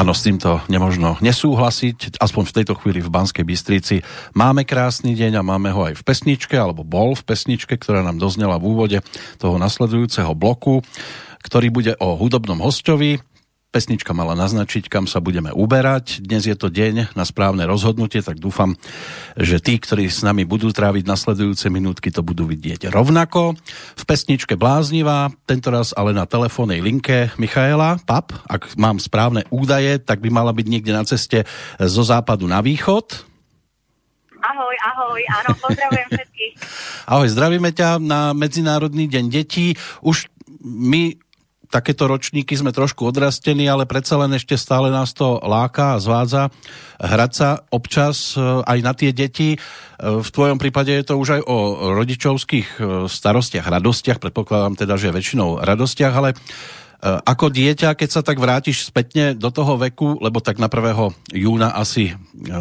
Áno, s týmto nemožno nesúhlasiť, aspoň v tejto chvíli v Banskej Bystrici. Máme krásny deň a máme ho aj v pesničke, alebo bol v pesničke, ktorá nám doznela v úvode toho nasledujúceho bloku, ktorý bude o hudobnom hostovi, Pesnička mala naznačiť, kam sa budeme uberať. Dnes je to deň na správne rozhodnutie, tak dúfam, že tí, ktorí s nami budú tráviť nasledujúce minútky, to budú vidieť rovnako. V pesničke Bláznivá, tentoraz ale na telefónnej linke Michaela Pap. Ak mám správne údaje, tak by mala byť niekde na ceste zo západu na východ. Ahoj, ahoj, áno, pozdravujem všetkých. Ahoj, zdravíme ťa na Medzinárodný deň detí. Už my takéto ročníky sme trošku odrastení, ale predsa len ešte stále nás to láka a zvádza hrať sa občas e, aj na tie deti. E, v tvojom prípade je to už aj o rodičovských e, starostiach, radostiach, predpokladám teda, že väčšinou radostiach, ale ako dieťa, keď sa tak vrátiš spätne do toho veku, lebo tak na 1. júna asi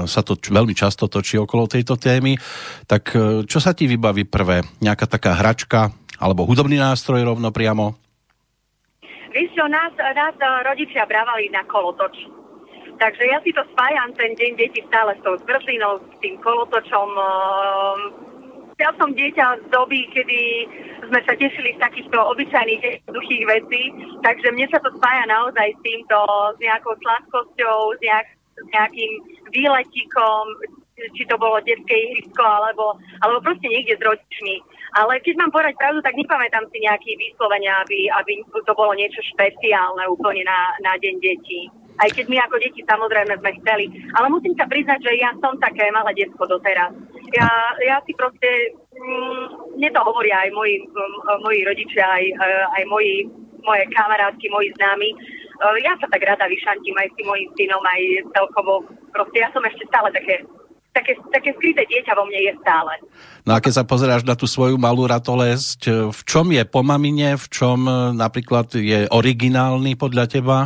sa to veľmi často točí okolo tejto témy, tak čo sa ti vybaví prvé? Nejaká taká hračka alebo hudobný nástroj rovno priamo? Víš čo, nás, nás eh, rodičia brávali na kolotoč. Takže ja si to spájam ten deň deti stále s tou zmrzlinou, s tým kolotočom. Ehm, ja som dieťa z doby, kedy sme sa tešili z takýchto obyčajných jednoduchých vecí, takže mne sa to spája naozaj s týmto, s nejakou sladkosťou, s, nejak, s nejakým výletíkom, či to bolo detské ihrisko, alebo, alebo proste niekde s rodičmi. Ale keď mám povedať pravdu, tak nepamätám si nejaký vyslovenia, aby, aby to bolo niečo špeciálne úplne na, na deň detí. Aj keď my ako deti samozrejme sme chceli. Ale musím sa priznať, že ja som také malé detsko doteraz. Ja, ja si proste, mm, mne to hovoria aj moji, mm, moji rodičia, aj, eh, aj moji, moje kamarátky, moji známi. Eh, ja sa tak rada vyšantím aj s tým mojim synom, aj celkovo. Proste ja som ešte stále také také, také skryté dieťa vo mne je stále. No a keď sa pozeráš na tú svoju malú ratolesť, v čom je po mamine, v čom e, napríklad je originálny podľa teba?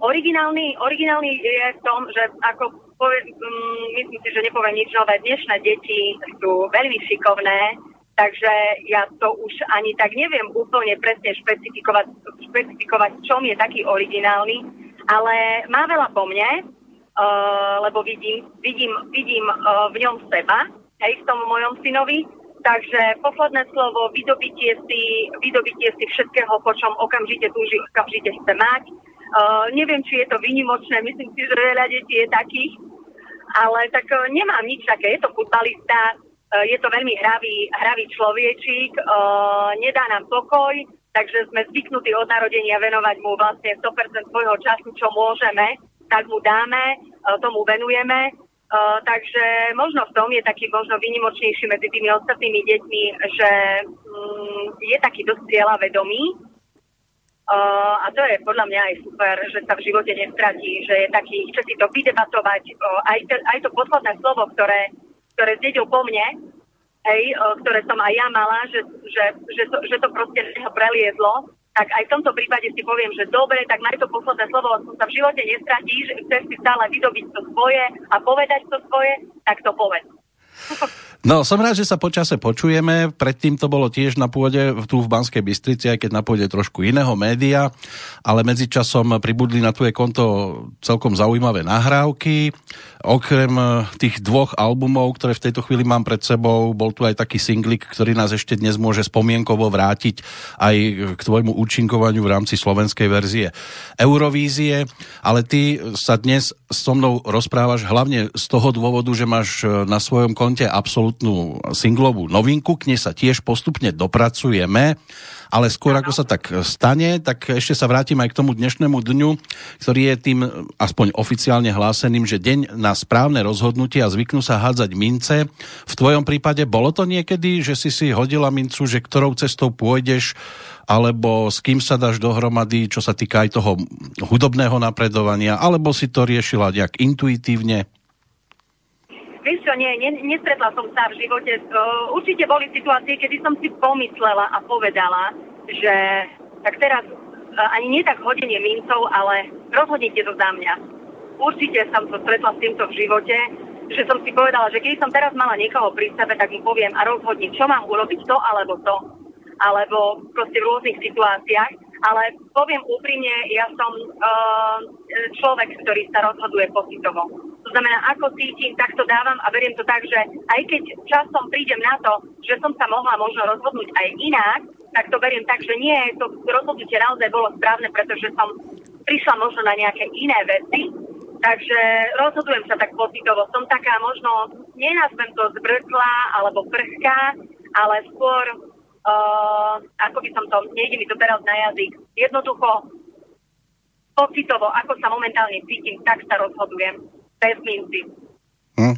Originálny, originálny je v tom, že ako povie, mm, myslím si, že nepoviem nič nové, dnešné deti sú veľmi šikovné, takže ja to už ani tak neviem úplne presne špecifikovať, špecifikovať čom je taký originálny, ale má veľa po mne, uh, lebo vidím, vidím, vidím uh, v ňom seba, hej, v tom mojom synovi. Takže posledné slovo, vydobitie si, vydobitie si všetkého, po čom okamžite túži, okamžite chce mať. Uh, neviem, či je to vynimočné, myslím si, že veľa detí je takých, ale tak uh, nemám nič také. Je to futbalista, uh, je to veľmi hravý, hravý človečík, uh, nedá nám pokoj, takže sme zvyknutí od narodenia venovať mu vlastne 100% svojho času, čo môžeme tak mu dáme, e, tomu venujeme. Uh, takže možno v tom je taký možno vynimočnejší medzi tými ostatnými deťmi, že um, je taký dosť cieľa vedomý. Uh, a to je podľa mňa aj super, že sa v živote nestratí, že je taký, chce si to vydebatovať. Aj, te, aj to posledné slovo, ktoré, ktoré zdedil po mne, hej, ktoré som aj ja mala, že, že, že, to, že to proste preliezlo, tak aj v tomto prípade si poviem, že dobre, tak maj to posledné slovo, som sa v živote nestratíš, chceš si stále vydobiť to svoje a povedať to svoje, tak to povedz. No, som rád, že sa počase počujeme. Predtým to bolo tiež na pôde tu v Banskej Bystrici, aj keď na pôde trošku iného média, ale medzičasom pribudli na tvoje konto celkom zaujímavé nahrávky. Okrem e, tých dvoch albumov, ktoré v tejto chvíli mám pred sebou, bol tu aj taký singlik, ktorý nás ešte dnes môže spomienkovo vrátiť aj k tvojmu účinkovaniu v rámci slovenskej verzie Eurovízie. Ale ty sa dnes so mnou rozprávaš hlavne z toho dôvodu, že máš e, na svojom konte absolútnu singlovú novinku, k nej sa tiež postupne dopracujeme ale skôr ako sa tak stane, tak ešte sa vrátim aj k tomu dnešnému dňu, ktorý je tým aspoň oficiálne hláseným, že deň na správne rozhodnutie a zvyknú sa hádzať mince. V tvojom prípade bolo to niekedy, že si si hodila mincu, že ktorou cestou pôjdeš, alebo s kým sa dáš dohromady, čo sa týka aj toho hudobného napredovania, alebo si to riešila nejak intuitívne? Vieš čo, nie, nie, nestretla som sa v živote. Uh, určite boli situácie, kedy som si pomyslela a povedala, že tak teraz uh, ani nie tak hodenie mincov, ale rozhodnite to za mňa. Určite som to stretla s týmto v živote, že som si povedala, že keď som teraz mala niekoho pri sebe, tak mu poviem a rozhodni, čo mám urobiť to alebo to. Alebo proste v rôznych situáciách. Ale poviem úprimne, ja som uh, človek, ktorý sa rozhoduje pocitovo. To znamená, ako cítim, tak to dávam a veriem to tak, že aj keď časom prídem na to, že som sa mohla možno rozhodnúť aj inak, tak to beriem tak, že nie, to rozhodnutie naozaj bolo správne, pretože som prišla možno na nejaké iné veci, takže rozhodujem sa tak pocitovo. Som taká možno, nenazvem to zbrkla alebo prchká, ale skôr, uh, ako by som to, nejde mi to teraz na jazyk, jednoducho pocitovo, ako sa momentálne cítim, tak sa rozhodujem. Bez minci. Hm.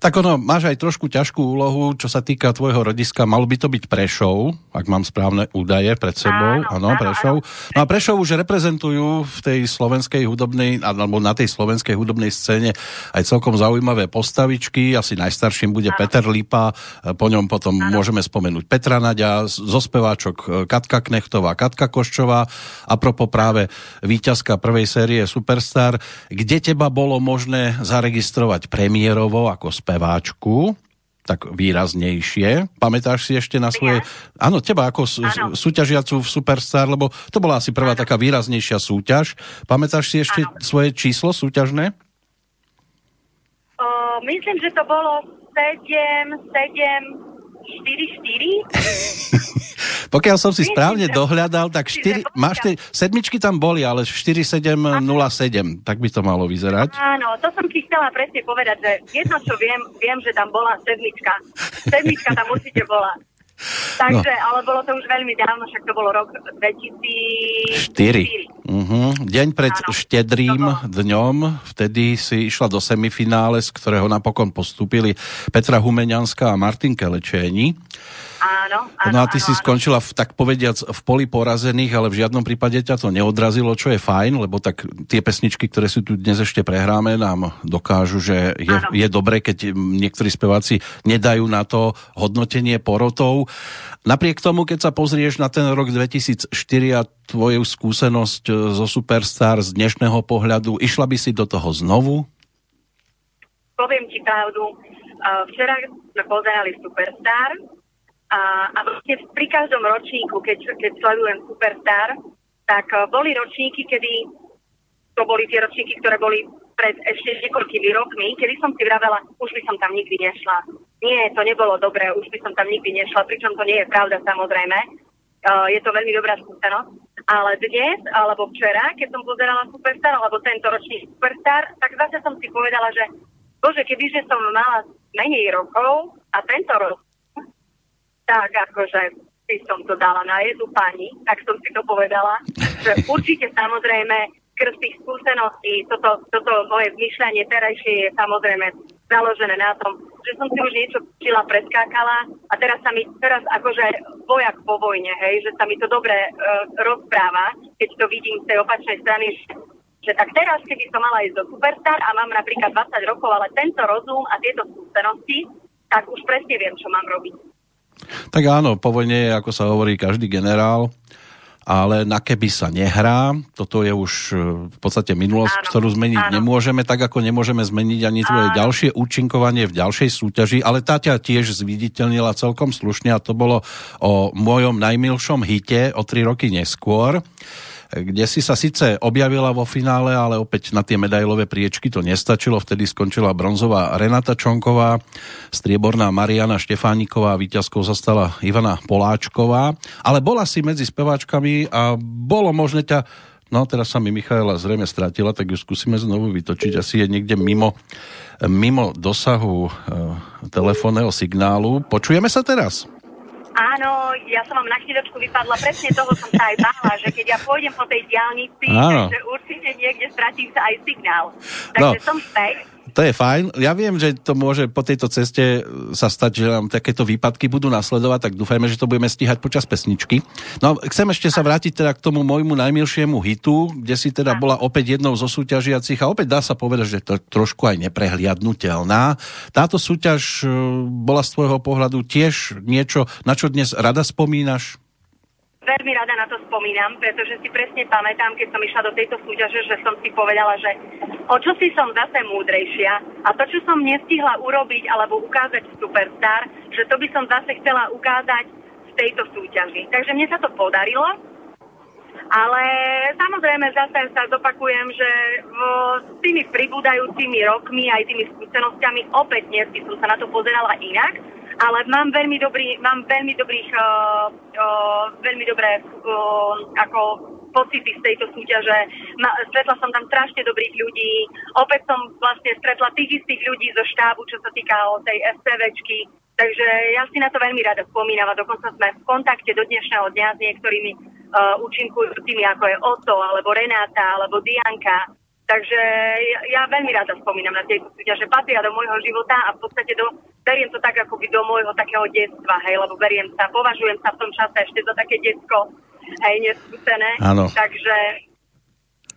Tak ono, máš aj trošku ťažkú úlohu, čo sa týka tvojho rodiska. Malo by to byť Prešov, ak mám správne údaje pred sebou. Áno, áno Prešov. Áno. No a Prešov už reprezentujú v tej slovenskej hudobnej, alebo na tej slovenskej hudobnej scéne aj celkom zaujímavé postavičky. Asi najstarším bude áno. Peter Lipa, po ňom potom áno. môžeme spomenúť Petra Naďa, zo speváčok e, Katka Knechtová, Katka Koščová, apropo práve víťazka prvej série Superstar. Kde teba bolo možné zaregistrovať premiérovo ako speváčku, tak výraznejšie. Pamätáš si ešte na svoje... Ja? Áno, teba ako Áno. súťažiacu v Superstar, lebo to bola asi prvá Áno. taká výraznejšia súťaž. Pamätáš si ešte Áno. svoje číslo súťažné? O, myslím, že to bolo 7, 7, 4-4? Pokiaľ som si správne dohľadal, tak 4, máš tie, sedmičky tam boli, ale 4707, tak by to malo vyzerať. Áno, to som ti chcela presne povedať, že jedno, čo viem, viem, že tam bola sedmička. Sedmička tam určite bola. Takže, no. ale bolo to už veľmi dávno, však to bolo rok 2004. 4. Uh-huh. Deň pred Áno. štedrým dňom, vtedy si išla do semifinále, z ktorého napokon postúpili Petra Humeňanská a Martin Kelečéni. Áno, áno, No a ty áno, si áno. skončila, v, tak povediac, v poli porazených, ale v žiadnom prípade ťa to neodrazilo, čo je fajn, lebo tak tie pesničky, ktoré si tu dnes ešte prehráme, nám dokážu, že je, je dobre, keď niektorí speváci nedajú na to hodnotenie porotov. Napriek tomu, keď sa pozrieš na ten rok 2004 a tvoju skúsenosť e, zo Superstar z dnešného pohľadu, išla by si do toho znovu? Poviem ti pravdu. Včera sme pozerali Superstar a, a vlastne pri každom ročníku, keď, keď sledujem Superstar, tak uh, boli ročníky, kedy to boli tie ročníky, ktoré boli pred ešte niekoľkými rokmi, kedy som si vravela, už by som tam nikdy nešla. Nie, to nebolo dobré, už by som tam nikdy nešla, pričom to nie je pravda samozrejme. Uh, je to veľmi dobrá skúsenosť. Ale dnes, alebo včera, keď som pozerala Superstar, alebo tento ročný Superstar, tak zase som si povedala, že bože, kebyže som mala menej rokov a tento rok tak akože by som to dala na jednu pani, tak som si to povedala, že určite samozrejme krz tých skúseností, toto, toto moje zmyšľanie terajšie je samozrejme založené na tom, že som si už niečo čila, preskákala a teraz sa mi, teraz akože vojak po vojne, hej, že sa mi to dobre uh, rozpráva, keď to vidím z tej opačnej strany, že, že tak teraz, keby som mala ísť do Superstar a mám napríklad 20 rokov, ale tento rozum a tieto skúsenosti, tak už presne viem, čo mám robiť. Tak áno, po vojne je, ako sa hovorí, každý generál, ale na keby sa nehrá, toto je už e, v podstate minulosť, áno, ktorú zmeniť áno. nemôžeme, tak ako nemôžeme zmeniť ani tvoje áno. ďalšie účinkovanie v ďalšej súťaži, ale tá ťa tiež zviditeľnila celkom slušne a to bolo o mojom najmilšom hite o tri roky neskôr kde si sa síce objavila vo finále, ale opäť na tie medailové priečky to nestačilo. Vtedy skončila bronzová Renata Čonková, strieborná Mariana Štefániková, víťazkou sa stala Ivana Poláčková. Ale bola si medzi speváčkami a bolo možné ťa No teraz sa mi Michaela zrejme stratila, tak ju skúsime znovu vytočiť. Asi je niekde mimo, mimo dosahu e, telefónneho signálu. Počujeme sa teraz? Áno, ja som vám na chvíľočku vypadla, presne toho som sa aj bála, že keď ja pôjdem po tej diálnici, Áno. takže určite niekde stratím sa aj signál. Takže no. som späť to je fajn. Ja viem, že to môže po tejto ceste sa stať, že nám takéto výpadky budú nasledovať, tak dúfajme, že to budeme stíhať počas pesničky. No chcem ešte sa vrátiť teda k tomu môjmu najmilšiemu hitu, kde si teda bola opäť jednou zo súťažiacich a opäť dá sa povedať, že to trošku aj neprehliadnutelná. Táto súťaž e, bola z tvojho pohľadu tiež niečo, na čo dnes rada spomínaš? Veľmi rada na to spomínam, pretože si presne pamätám, keď som išla do tejto súťaže, že som si povedala, že o čo si som zase múdrejšia a to, čo som nestihla urobiť alebo ukázať Superstar, že to by som zase chcela ukázať v tejto súťaži. Takže mne sa to podarilo Ale samozrejme zase sa zopakujem, že s tými pribúdajúcimi rokmi aj tými skúsenosťami opäť dnes by som sa na to pozerala inak, ale mám veľmi dobrý, mám veľmi dobrých, uh, uh, veľmi dobré uh, ako pocity z tejto súťaže. Ma, stretla som tam strašne dobrých ľudí. Opäť som vlastne stretla tých istých ľudí zo štábu, čo sa týka tej SCVčky. Takže ja si na to veľmi rada spomínam a dokonca sme v kontakte do dnešného dňa s niektorými uh, účinkujúcimi, ako je Oto, alebo Renáta, alebo Dianka. Takže ja, ja veľmi rada spomínam na tieto súťaže, patria do môjho života a v podstate do, beriem to tak akoby do môjho takého detstva, hej, lebo beriem sa, považujem sa v tom čase ešte za také detsko, hej, neskúsené. Áno. Takže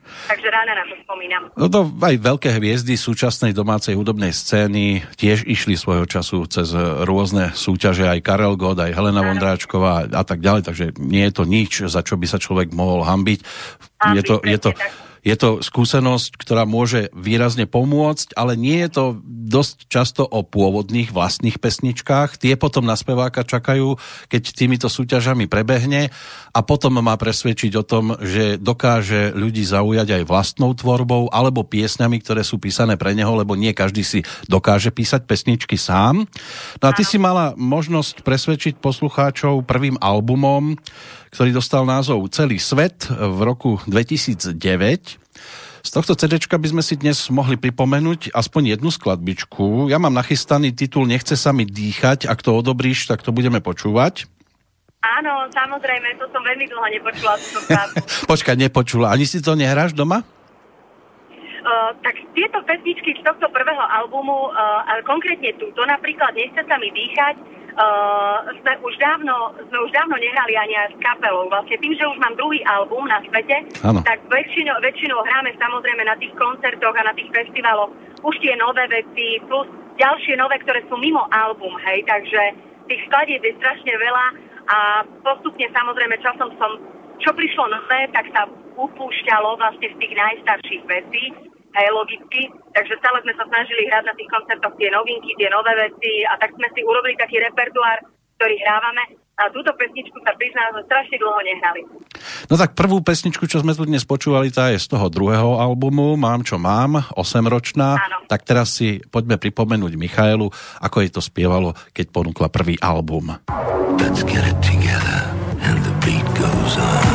Takže ráno na to spomínam. No to aj veľké hviezdy súčasnej domácej hudobnej scény tiež išli svojho času cez rôzne súťaže, aj Karel God, aj Helena Vondráčková a tak ďalej, takže nie je to nič, za čo by sa človek mohol hambiť. hambiť je to, je to, tak je to skúsenosť, ktorá môže výrazne pomôcť, ale nie je to dosť často o pôvodných vlastných pesničkách. Tie potom na speváka čakajú, keď týmito súťažami prebehne a potom má presvedčiť o tom, že dokáže ľudí zaujať aj vlastnou tvorbou alebo piesňami, ktoré sú písané pre neho, lebo nie každý si dokáže písať pesničky sám. No a ty si mala možnosť presvedčiť poslucháčov prvým albumom, ktorý dostal názov Celý svet v roku 2009. Z tohto CD by sme si dnes mohli pripomenúť aspoň jednu skladbičku. Ja mám nachystaný titul Nechce sa mi dýchať. Ak to odobríš, tak to budeme počúvať. Áno, samozrejme, to som veľmi dlho nepočula. Počkaj, nepočula. Ani si to nehráš doma? Uh, tak tieto pesničky z tohto prvého albumu, uh, ale konkrétne túto napríklad Nechce sa mi dýchať, uh, sme, už dávno, sme už dávno nehrali ani s kapelou. Vlastne tým, že už mám druhý album na svete, ano. tak väčšinou, väčšinou hráme samozrejme na tých koncertoch a na tých festivaloch už tie nové veci, plus ďalšie nové, ktoré sú mimo album, hej, takže tých skladieb je strašne veľa a postupne samozrejme časom som, čo prišlo nové, tak sa upúšťalo vlastne z tých najstarších vecí hej, logicky. Takže stále sme sa snažili hrať na tých koncertoch tie novinky, tie nové veci a tak sme si urobili taký repertoár, ktorý hrávame. A túto pesničku sa priznám, že strašne dlho nehrali. No tak prvú pesničku, čo sme tu dnes počúvali, tá je z toho druhého albumu, Mám čo mám, 8-ročná. Áno. Tak teraz si poďme pripomenúť Michailu, ako jej to spievalo, keď ponúkla prvý album. Let's get it together and the beat goes on.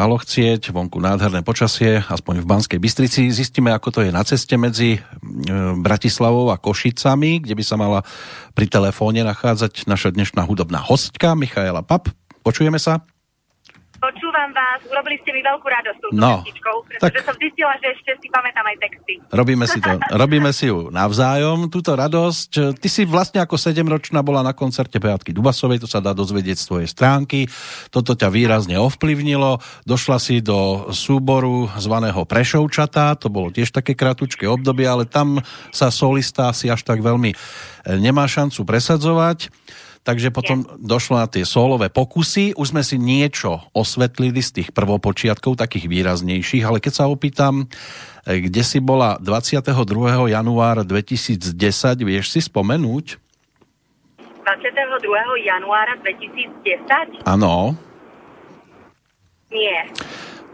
Malo chcieť, vonku nádherné počasie, aspoň v Banskej Bystrici. Zistíme, ako to je na ceste medzi e, Bratislavou a Košicami, kde by sa mala pri telefóne nachádzať naša dnešná hudobná hostka Michaela Pap. Počujeme sa? Počúvam vás, urobili ste mi veľkú radosť túto No, pesničkou, pretože tak- som zistila, že ešte si pamätám aj texty. Robíme si to. Robíme si ju navzájom, túto radosť. Ty si vlastne ako sedemročná bola na koncerte Beatky Dubasovej, to sa dá dozvedieť z tvojej stránky. Toto ťa výrazne ovplyvnilo. Došla si do súboru zvaného Prešovčata, to bolo tiež také kratučké obdobie, ale tam sa solista si až tak veľmi e, nemá šancu presadzovať. Takže potom došlo na tie solové pokusy. Už sme si niečo osvetlili z tých prvopočiatkov, takých výraznejších, ale keď sa opýtam, e, kde si bola 22. januára 2010, vieš si spomenúť? 22. januára 2010? Áno. Nie.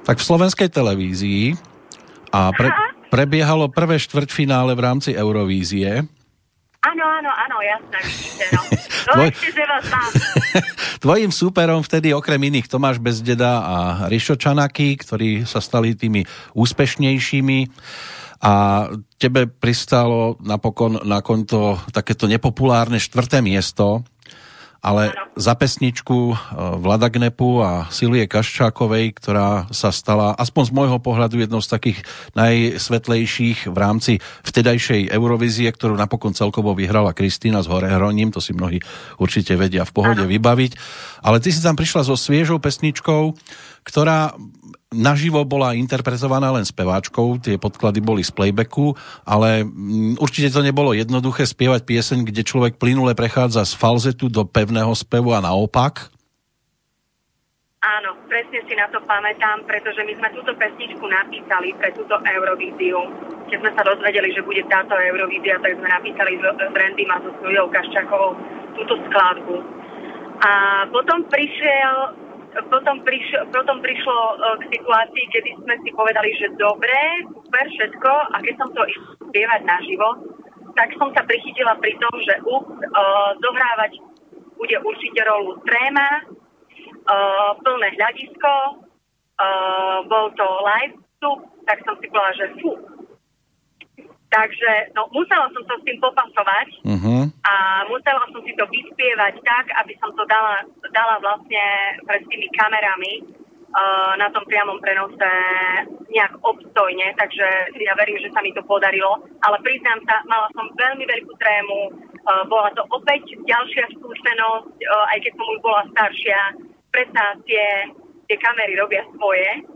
Tak v slovenskej televízii a pre, prebiehalo prvé štvrťfinále v rámci Eurovízie. Áno, áno, áno, jasné, vidíte, no. No Tvoj- ešte, že vás mám. Tvojim súperom vtedy okrem iných Tomáš Bezdeda a Rišo Čanaky, ktorí sa stali tými úspešnejšími a tebe pristalo napokon na konto takéto nepopulárne štvrté miesto, ale za pesničku eh, Vlada Gnepu a Silie Kaščákovej, ktorá sa stala aspoň z môjho pohľadu jednou z takých najsvetlejších v rámci vtedajšej Eurovízie, ktorú napokon celkovo vyhrala Kristýna s Horehroním, to si mnohí určite vedia v pohode vybaviť. Ale ty si tam prišla so sviežou pesničkou, ktorá naživo bola interpretovaná len speváčkou, tie podklady boli z playbacku, ale mm, určite to nebolo jednoduché spievať pieseň, kde človek plynule prechádza z falzetu do pevného spevu a naopak. Áno, presne si na to pamätám, pretože my sme túto pesničku napísali pre túto Eurovíziu. Keď sme sa dozvedeli, že bude táto Eurovízia, tak sme napísali s, s Randym a so Sujou Kaščákovou túto skladbu. A potom prišiel potom, priš, potom prišlo e, k situácii, kedy sme si povedali, že dobre, super, všetko, a keď som to išla spievať naživo, tak som sa prichytila pri tom, že ups, uh, zohrávať bude určite rolu tréma, uh, plné hľadisko, uh, bol to live vstup, tak som si povedala, že fú. Takže no, musela som sa s tým popasovať Uh-huh. a musela som si to vyspievať tak, aby som to dala, dala vlastne pred tými kamerami uh, na tom priamom prenose nejak obstojne, takže ja verím, že sa mi to podarilo. Ale priznám sa, mala som veľmi veľkú trému, uh, bola to opäť ďalšia skúsenosť, uh, aj keď som už bola staršia, predsa tie, tie kamery robia svoje.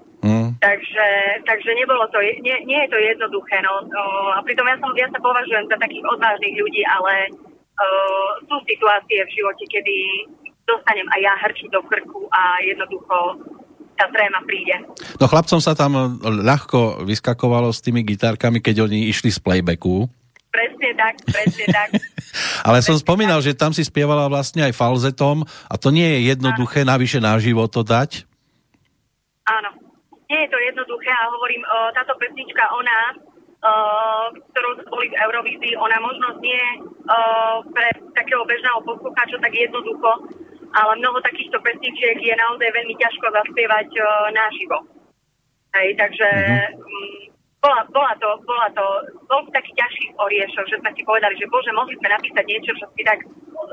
Takže, takže nebolo to, nie, nie je to jednoduché, no. O, a pritom ja, som, ja sa považujem za takých odvážnych ľudí, ale o, sú situácie v živote, kedy dostanem aj ja hrčí do krku a jednoducho tá tréma príde. No chlapcom sa tam ľahko vyskakovalo s tými gitárkami, keď oni išli z playbacku. Presne tak, presne tak. Ale som spomínal, že tam si spievala vlastne aj falzetom a to nie je jednoduché navyše naživo to dať. Áno. Nie je to jednoduché a hovorím, o, táto pesnička o nás, o, ktorú sme boli v Eurovízii, ona možno nie o, pre takého bežného poslucháča tak jednoducho, ale mnoho takýchto pesničiek je naozaj veľmi ťažko zaspievať o, naživo. Hej, takže mm, bola, bola, to, bola to, bol taký ťažší oriešok, že sme si povedali, že bože, mohli sme napísať niečo, čo si tak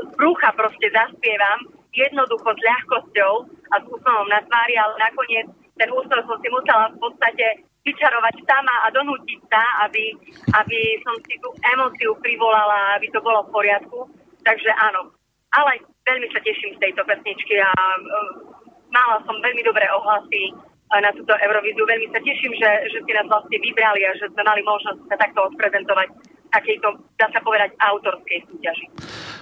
z brucha proste zaspievam, jednoducho s ľahkosťou a s úsmevom na tvári, ale nakoniec ten úsmev som si musela v podstate vyčarovať sama a donútiť sa, aby, aby som si tú emóciu privolala, aby to bolo v poriadku. Takže áno. Ale veľmi sa teším z tejto pesničky a uh, mala som veľmi dobré ohlasy uh, na túto Eurovíziu. Veľmi sa teším, že, že si nás vlastne vybrali a že sme mali možnosť sa takto odprezentovať takejto, dá sa povedať, autorskej súťaži.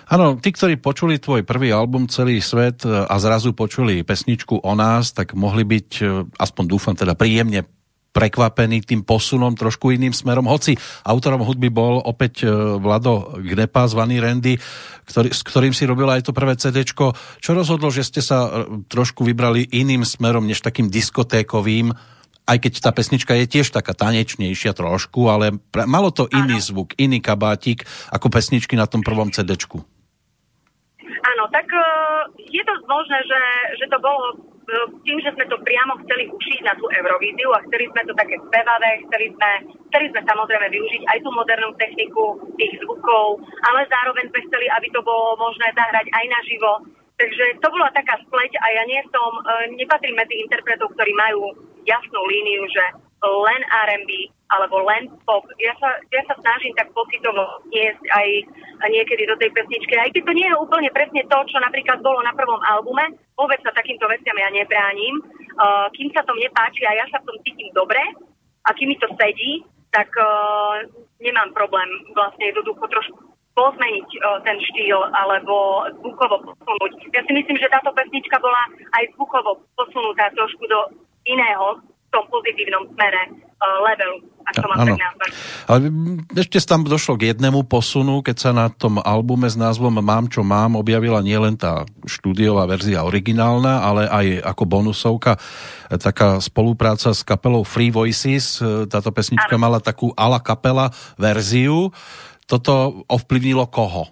Áno, tí, ktorí počuli tvoj prvý album Celý svet e, a zrazu počuli pesničku o nás, tak mohli byť, e, aspoň dúfam, teda príjemne prekvapení tým posunom trošku iným smerom. Hoci autorom hudby bol opäť e, Vlado Gnepa, zvaný Randy, ktorý, s ktorým si robila aj to prvé CD. Čo rozhodlo, že ste sa trošku vybrali iným smerom, než takým diskotékovým, aj keď tá pesnička je tiež taká tanečnejšia trošku, ale malo to iný zvuk, iný kabátik ako pesničky na tom prvom CD. Áno, tak uh, je to možné, že, že to bolo tým, že sme to priamo chceli ušiť na tú Eurovíziu a chceli sme to také spevavé, chceli sme, chceli sme samozrejme využiť aj tú modernú techniku tých zvukov, ale zároveň sme chceli, aby to bolo možné zahrať aj naživo. Takže to bola taká spleť a ja nie som, e, nepatrím medzi interpretov, ktorí majú jasnú líniu, že len R&B alebo len pop. Ja sa, ja sa snažím tak pocitovo niesť aj niekedy do tej pesničky, aj keď to nie je úplne presne to, čo napríklad bolo na prvom albume, vôbec sa takýmto veciam ja nebránim. Uh, kým sa to mne páči a ja sa v tom cítim dobre a kým mi to sedí, tak uh, nemám problém vlastne jednoducho trošku pozmeniť uh, ten štýl alebo zvukovo posunúť. Ja si myslím, že táto pesnička bola aj zvukovo posunutá trošku do iného tom pozitívnom smere uh, levelu nazvať. Ale ešte tam došlo k jednému posunu, keď sa na tom albume s názvom Mám, čo mám objavila nielen tá štúdiová verzia originálna, ale aj ako bonusovka e, taká spolupráca s kapelou Free Voices. E, táto pesnička ano. mala takú ala kapela verziu. Toto ovplyvnilo koho?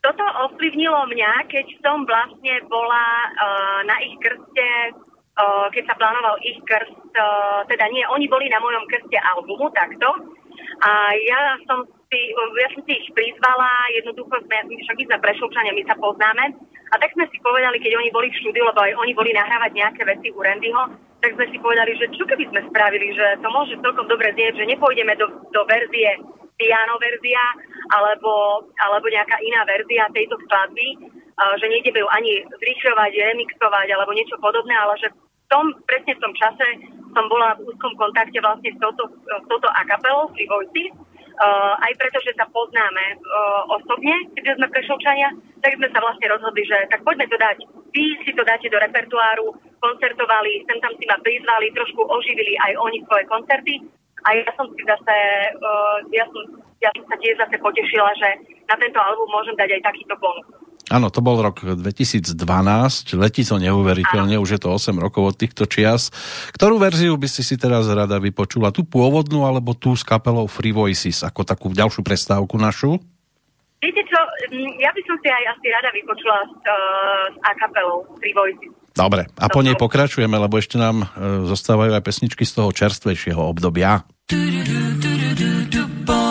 Toto ovplyvnilo mňa, keď som vlastne bola uh, na ich krste keď sa plánoval ich krst, teda nie, oni boli na mojom krste albumu takto. A ja som si, ja som si ich prizvala, jednoducho sme, však sme prešovčania, my sa poznáme. A tak sme si povedali, keď oni boli v štúdiu, lebo aj oni boli nahrávať nejaké veci u Randyho, tak sme si povedali, že čo keby sme spravili, že to môže celkom dobre znieť, že nepôjdeme do, do verzie piano verzia alebo, alebo nejaká iná verzia tejto skladby, že nejdeme ju ani zrýchľovať, remixovať alebo niečo podobné, ale že tom, presne v tom čase som bola v úzkom kontakte vlastne s touto, s touto akapelou Free Voices, uh, aj preto, že sa poznáme uh, osobne, keďže sme prešovčania, tak sme sa vlastne rozhodli, že tak poďme to dať. Vy si to dáte do repertoáru, koncertovali, sem tam si ma prizvali, trošku oživili aj oni svoje koncerty a ja som si zase, uh, ja som, ja som sa tiež zase potešila, že na tento album môžem dať aj takýto bonus. Áno, to bol rok 2012, letí to neuveriteľne, už je to 8 rokov od týchto čias. Ktorú verziu by si si teraz rada vypočula? Tú pôvodnú alebo tú s kapelou Free Voices, ako takú ďalšiu prestávku našu? Viete čo, ja by som si aj asi rada vypočula s, uh, s a kapelou Free Voices. Dobre, a po nej pokračujeme, lebo ešte nám uh, zostávajú aj pesničky z toho čerstvejšieho obdobia. Du, du, du, du, du, du, du,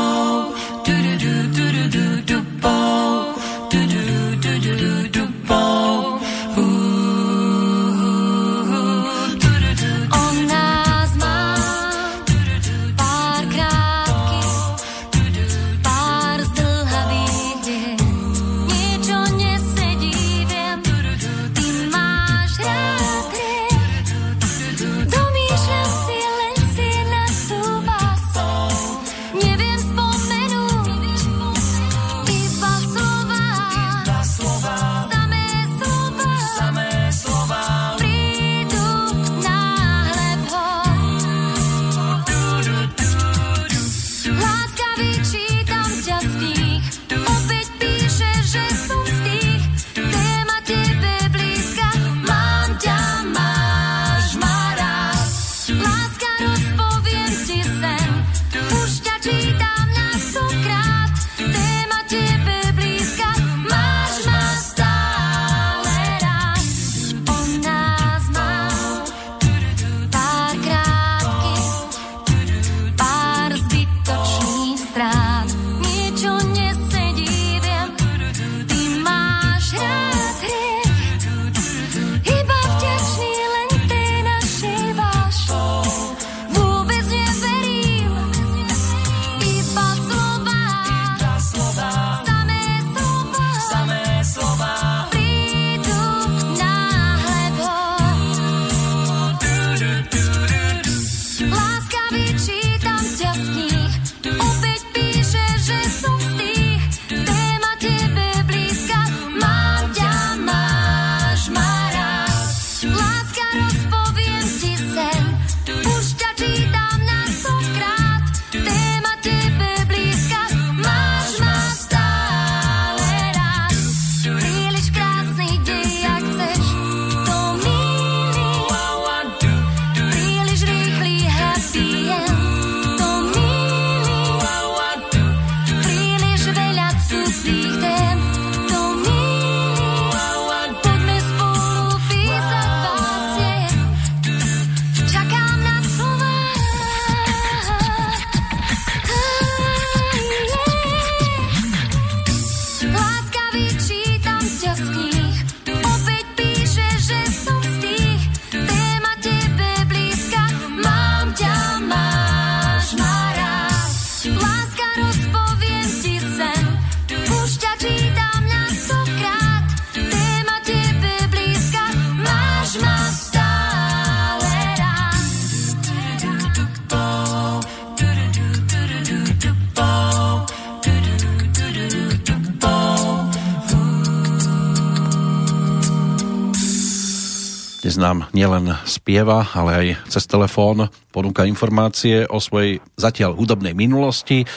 nielen spieva, ale aj cez telefón ponúka informácie o svojej zatiaľ hudobnej minulosti.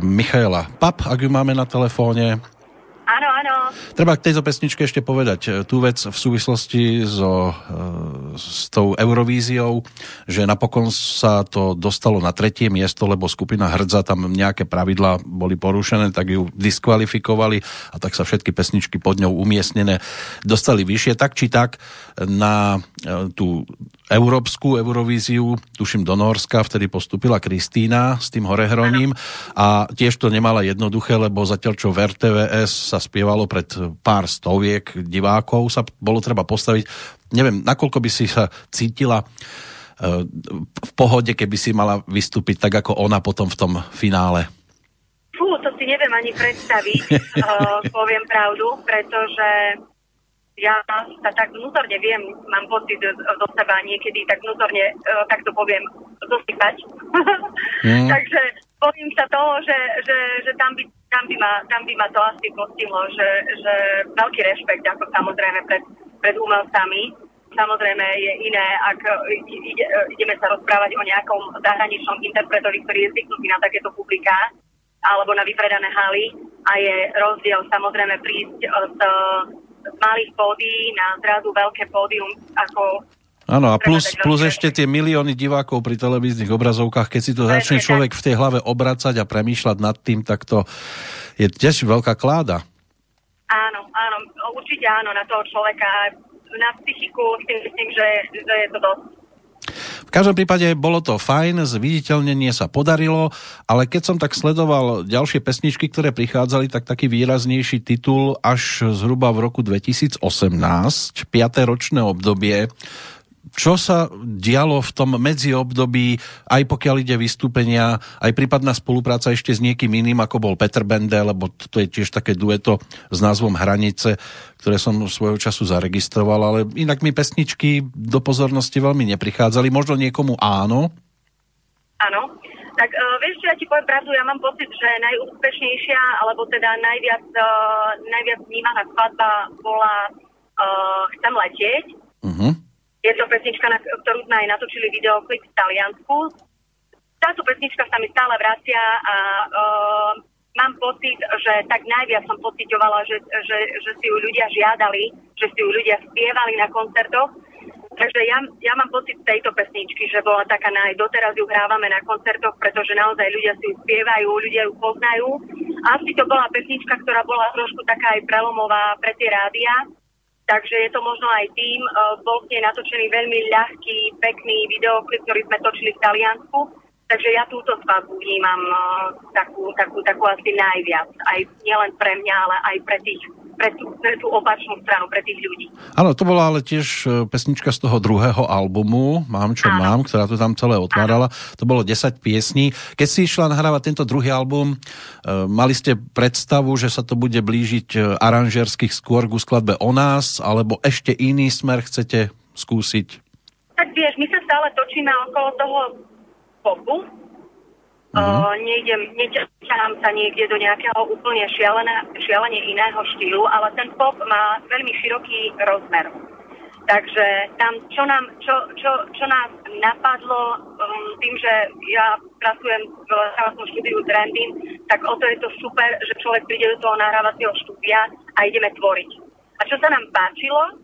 Michaela Pap, ak ju máme na telefóne. Áno, áno. Treba k tejto pesničke ešte povedať e, tú vec v súvislosti so, e, s tou Eurovíziou, že napokon sa to dostalo na tretie miesto, lebo skupina Hrdza tam nejaké pravidlá boli porušené, tak ju diskvalifikovali a tak sa všetky pesničky pod ňou umiestnené dostali vyššie. Tak či tak na e, tú európsku Eurovíziu, tuším do Norska, vtedy postupila Kristína s tým horehroním a tiež to nemala jednoduché, lebo zatiaľ čo v RTVS sa spievalo pred pár stoviek divákov, sa bolo treba postaviť. Neviem, nakoľko by si sa cítila eh, v pohode, keby si mala vystúpiť tak ako ona potom v tom finále? Fú, to si neviem ani predstaviť, uh, poviem pravdu, pretože ja sa tak vnútorne viem, mám pocit do seba niekedy tak vnútorne, uh, tak to poviem, zosypať. Mm. Takže poviem sa toho, že, že, že tam, by, tam, by ma, tam by ma to asi postihlo, že, že veľký rešpekt, ako samozrejme pred, pred umelcami. Samozrejme je iné, ak ide, ideme sa rozprávať o nejakom zahraničnom interpretovi, ktorý je zvyknutý na takéto publiká alebo na vypredané haly a je rozdiel samozrejme prísť z z malých pódií na zrazu veľké pódium ako Áno, a plus, plus ešte tie milióny divákov pri televíznych obrazovkách, keď si to začne človek v tej hlave obracať a premýšľať nad tým, tak to je tiež veľká kláda. Áno, áno, určite áno, na toho človeka, na psychiku si myslím, že, že je to dosť v každom prípade bolo to fajn, zviditeľnenie sa podarilo, ale keď som tak sledoval ďalšie pesničky, ktoré prichádzali, tak taký výraznejší titul až zhruba v roku 2018, 5. ročné obdobie, čo sa dialo v tom medziobdobí, aj pokiaľ ide vystúpenia, aj prípadná spolupráca ešte s niekým iným, ako bol Peter Bende, lebo to je tiež také dueto s názvom Hranice, ktoré som svojho času zaregistroval, ale inak mi pesničky do pozornosti veľmi neprichádzali. Možno niekomu áno? Áno. Tak uh, vieš, čo ja ti poviem pravdu, ja mám pocit, že najúspešnejšia, alebo teda najviac, uh, najviac vnímaná skladba bola uh, Chcem letieť. Uh-huh je to pesnička, na ktorú sme aj natočili videoklip v Taliansku. Táto pesnička sa mi stále vracia a uh, mám pocit, že tak najviac som pocitovala, že, že, že si ju ľudia žiadali, že si ju ľudia spievali na koncertoch. Takže ja, ja mám pocit tejto pesničky, že bola taká naj... Doteraz ju hrávame na koncertoch, pretože naozaj ľudia si ju spievajú, ľudia ju poznajú. Asi to bola pesnička, ktorá bola trošku taká aj prelomová pre tie rádia Takže je to možno aj tým. E, bol s nej natočený veľmi ľahký, pekný videoklip, ktorý sme točili v Taliansku. Takže ja túto svadbu vnímam uh, takú, takú, takú asi najviac. Aj nielen pre mňa, ale aj pre tých pre tú, pre tú opačnú stranu, pre tých ľudí. Áno, to bola ale tiež e, pesnička z toho druhého albumu, Mám čo Áno. mám, ktorá to tam celé otvárala. Áno. To bolo 10 piesní. Keď si išla nahrávať tento druhý album, e, mali ste predstavu, že sa to bude blížiť e, aranžerských skôr ku skladbe o nás, alebo ešte iný smer chcete skúsiť? Tak vieš, my sa stále točíme okolo toho popu, Uh-huh. Uh, neťahám sa niekde do nejakého úplne šialené, šialene iného štýlu, ale ten pop má veľmi široký rozmer. Takže tam, čo, nám, čo, čo, čo nás napadlo um, tým, že ja pracujem v nahrávacom štúdiu Trending, tak o to je to super, že človek príde do toho nahrávacieho štúdia a ideme tvoriť. A čo sa nám páčilo,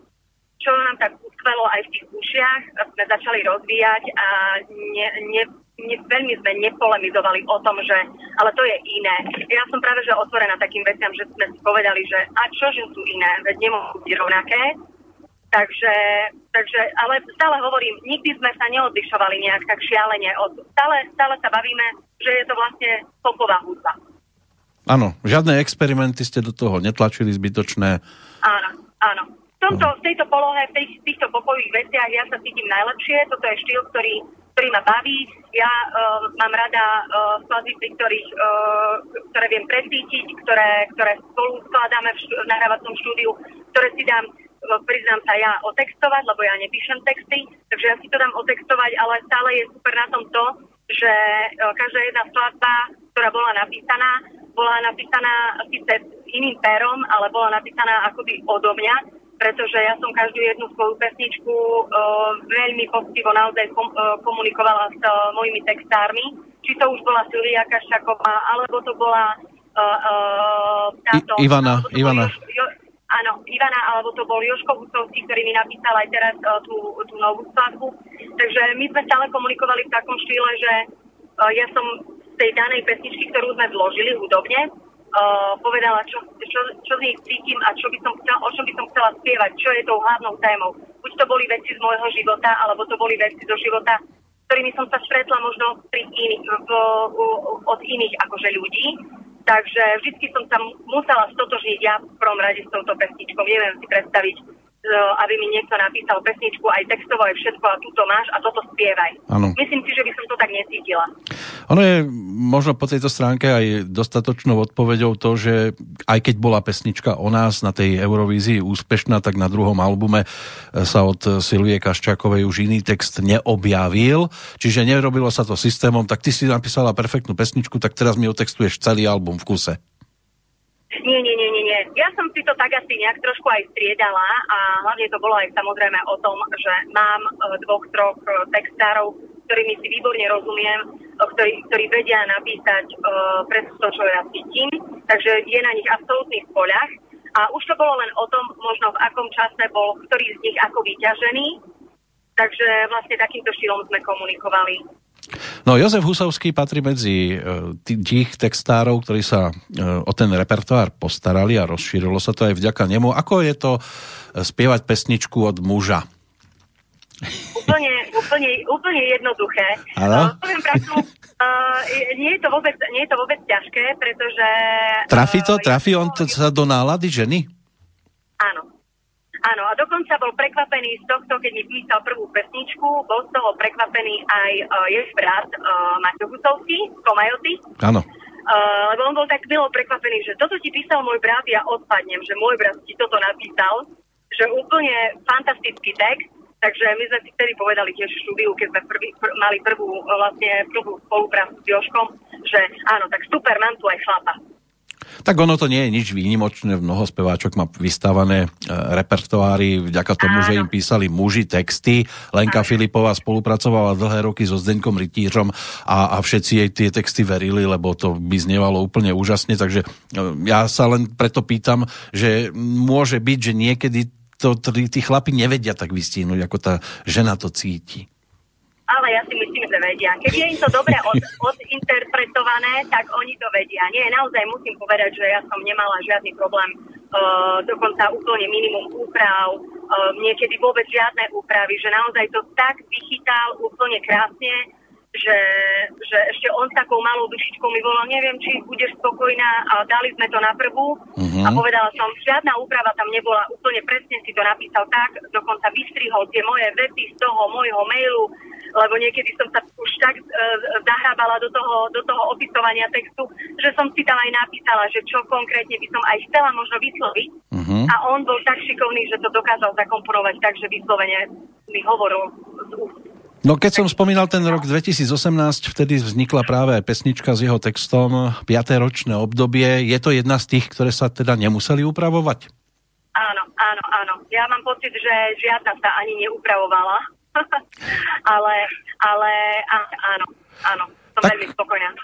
čo nám tak uskvelo aj v tých ušiach, sme začali rozvíjať a ne, ne, ne, veľmi sme nepolemizovali o tom, že ale to je iné. Ja som práve že otvorená takým veciam, že sme si povedali, že a čo, že sú iné, veď nemôžu byť rovnaké. Takže, takže, ale stále hovorím, nikdy sme sa neodlišovali nejak tak šialene. Od, stále, stále sa bavíme, že je to vlastne popová hudba. Áno, žiadne experimenty ste do toho netlačili zbytočné. Áno, áno. V, tomto, v tejto polohe, v tých, týchto popových veciach ja sa cítim najlepšie. Toto je štýl, ktorý ktorý ma baví. Ja uh, mám rada uh, skladby, pri ktorých, uh, ktoré viem presítiť, ktoré, ktoré spolu skladáme v, štú, v nahrávacom štúdiu, ktoré si dám priznám sa ja otextovať, lebo ja nepíšem texty, takže ja si to dám otextovať, ale stále je super na tom to, že každá jedna skladba, ktorá bola napísaná, bola napísaná síce iným pérom, ale bola napísaná akoby odo mňa, pretože ja som každú jednu svoju pesničku uh, veľmi poctivo naozaj kom, uh, komunikovala s uh, mojimi textármi. Či to už bola Silvia Kaščaková, alebo to bola uh, uh, táto... I, Ivana, to Ivana. Jo, jo, áno, Ivana, alebo to bol Joško Husovský, ktorý mi napísal aj teraz uh, tú, tú novú skladbu. Takže my sme stále komunikovali v takom štýle, že uh, ja som z tej danej pesničky, ktorú sme zložili hudobne, uh, povedala, čo, čo, čo z nich cítim a čo by som chcela, o čom by som chcela spievať, čo je tou hlavnou témou. Buď to boli veci z môjho života, alebo to boli veci zo života, ktorými som sa stretla možno pri iných, v, od iných akože ľudí. Takže vždy som sa musela stotožniť ja v prvom rade s touto pesničkou. Neviem si predstaviť aby mi niekto napísal pesničku, aj textovo, aj všetko a túto máš a toto spievaj. Ano. Myslím si, že by som to tak necítila. Ono je možno po tejto stránke aj dostatočnou odpoveďou to, že aj keď bola pesnička o nás na tej Eurovízii úspešná, tak na druhom albume sa od Silvie Kaščákovej už iný text neobjavil, čiže nerobilo sa to systémom, tak ty si napísala perfektnú pesničku, tak teraz mi otextuješ celý album v kuse. Nie, nie, nie, nie, nie. Ja som si to tak asi nejak trošku aj striedala a hlavne to bolo aj samozrejme o tom, že mám e, dvoch, troch e, textárov, ktorými si výborne rozumiem, e, ktorí, ktorí vedia napísať uh, presne to, čo ja cítim. Takže je na nich absolútny spoľah. A už to bolo len o tom, možno v akom čase bol ktorý z nich ako vyťažený. Takže vlastne takýmto štýlom sme komunikovali. No Jozef Husovský patrí medzi e, tých textárov, ktorí sa e, o ten repertoár postarali a rozšírilo sa to aj vďaka nemu. Ako je to e, spievať pesničku od muža? Úplne, úplne, úplne jednoduché. Áno? Uh, poviem pravdu, uh, nie, je to vôbec, nie je to vôbec ťažké, pretože... Trafi to? Trafi on to sa do nálady ženy? Áno. Áno, a dokonca bol prekvapený z tohto, keď mi písal prvú pesničku, bol z toho prekvapený aj uh, jeho brat uh, Maťo Husovský z Komajoty. Áno. Uh, lebo on bol tak milo prekvapený, že toto ti písal môj brat, ja odpadnem, že môj brat ti toto napísal, že úplne fantastický text, takže my sme si vtedy povedali tiež v štúdiu, keď sme prvý, pr- mali prvú, vlastne prvú spoluprácu s Joškom, že áno, tak super, mám tu aj chlapa. Tak ono to nie je nič výnimočné, mnoho speváčok má vystávané e, repertoáry vďaka tomu, Áno. že im písali muži texty. Lenka Áno. Filipová spolupracovala dlhé roky so Zdeňkom Rytířom a, a všetci jej tie texty verili, lebo to by znievalo úplne úžasne, takže e, ja sa len preto pýtam, že môže byť, že niekedy to tí chlapi nevedia tak vystihnúť, ako tá žena to cíti ale ja si myslím, že vedia. Keď je im to dobre od, odinterpretované, tak oni to vedia. Nie, naozaj musím povedať, že ja som nemala žiadny problém, uh, dokonca úplne minimum úprav, uh, niekedy vôbec žiadne úpravy, že naozaj to tak vychytal úplne krásne, že, že ešte on s takou malou dušičkou mi volal, neviem, či budeš spokojná, a dali sme to na prvú uh-huh. a povedala som, žiadna úprava tam nebola, úplne presne si to napísal tak, dokonca vystrihol tie moje vety z toho môjho mailu, lebo niekedy som sa už tak uh, zahrábala do toho, do toho opisovania textu, že som si tam aj napísala, že čo konkrétne by som aj chcela možno vysloviť. Uh-huh. A on bol tak šikovný, že to dokázal zakomponovať tak, že vyslovene mi hovoril z úst. No keď som spomínal ten rok 2018, vtedy vznikla práve pesnička s jeho textom 5. ročné obdobie. Je to jedna z tých, ktoré sa teda nemuseli upravovať? Áno, áno, áno. Ja mám pocit, že žiadna sa ani neupravovala. ale, ale áno, áno. Som tak.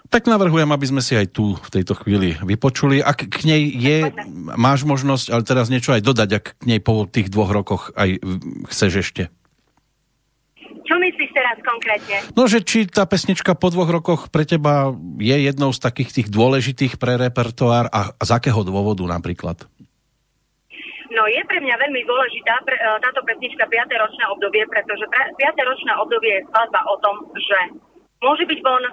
Tak navrhujem, aby sme si aj tu v tejto chvíli vypočuli. Ak k nej je, máš možnosť, ale teraz niečo aj dodať, ak k nej po tých dvoch rokoch aj chceš ešte. Čo myslíš teraz konkrétne? No, že či tá pesnička po dvoch rokoch pre teba je jednou z takých tých dôležitých pre repertoár a z akého dôvodu napríklad? No je pre mňa veľmi dôležitá pre, e, táto pesnička 5. ročné obdobie, pretože 5. ročné obdobie je skladba o tom, že môže byť von,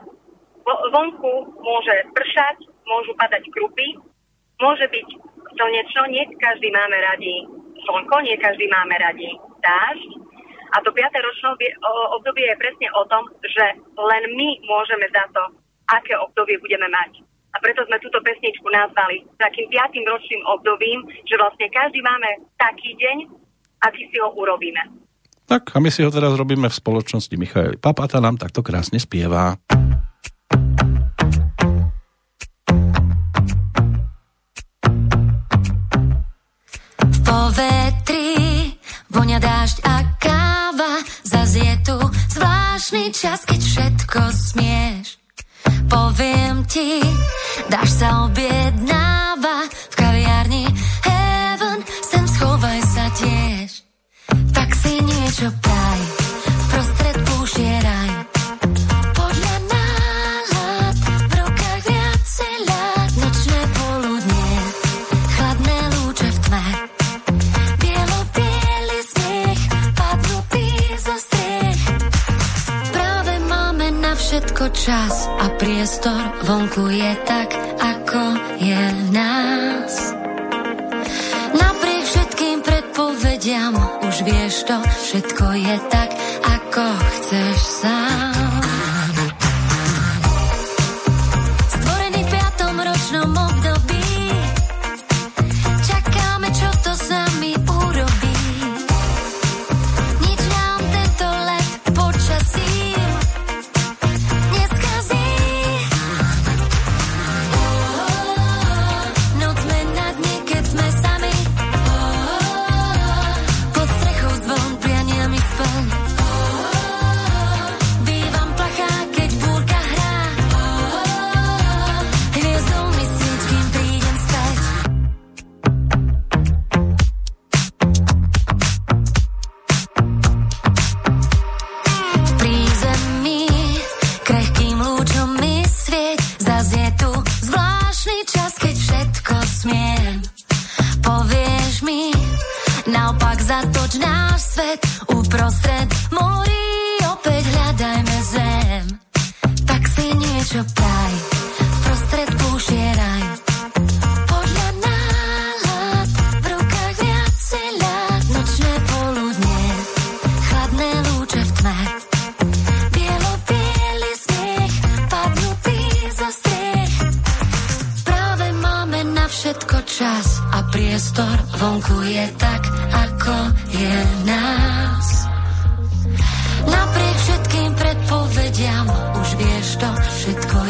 vonku môže pršať, môžu padať krupy, môže byť slnečno, nie každý máme radi slnko, nie každý máme radi dážď. A to 5. ročné obdobie je presne o tom, že len my môžeme za to, aké obdobie budeme mať a preto sme túto pesničku nazvali takým piatým ročným obdobím, že vlastne každý máme taký deň, aký si ho urobíme. Tak a my si ho teraz robíme v spoločnosti Michael Papata nám takto krásne spieva. Po vetri vonia dážď a káva, zas je tu zvláštny čas, keď všetko smieš. Poviem ti, dáš sa objednáva v kaviarni Heaven, sem schovaj sa tiež. Tak si niečo praj, v prostred púšie raj. Čas a priestor vonku je tak, ako je v nás. Napriek všetkým predpovediam, už vieš to, všetko je tak, ako chceš sám.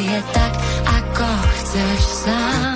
Je tak, ako chceš sám.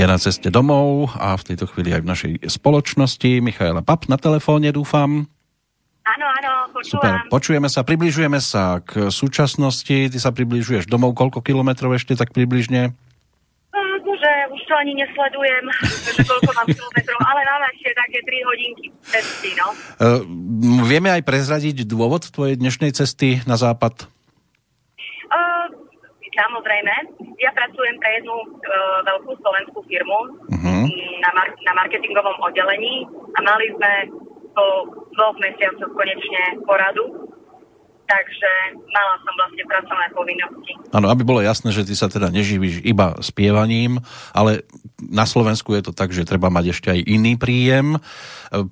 Je na ceste domov a v tejto chvíli aj v našej spoločnosti. Michaela Pap na telefóne, dúfam. Áno, áno, Super, počúvam. počujeme sa, približujeme sa k súčasnosti. Ty sa približuješ domov, koľko kilometrov ešte tak približne? Uh, že už to ani nesledujem, že koľko mám kilometrov, ale mám ešte také 3 hodinky cesty, no. Uh, vieme aj prezradiť dôvod tvojej dnešnej cesty na západ? Samozrejme, ja pracujem pre jednu uh, veľkú slovenskú firmu Uh-huh. na, mar- na marketingovom oddelení a mali sme po dvoch mesiacoch konečne poradu, takže mala som vlastne pracovné povinnosti. Áno, aby bolo jasné, že ty sa teda neživíš iba spievaním, ale na Slovensku je to tak, že treba mať ešte aj iný príjem.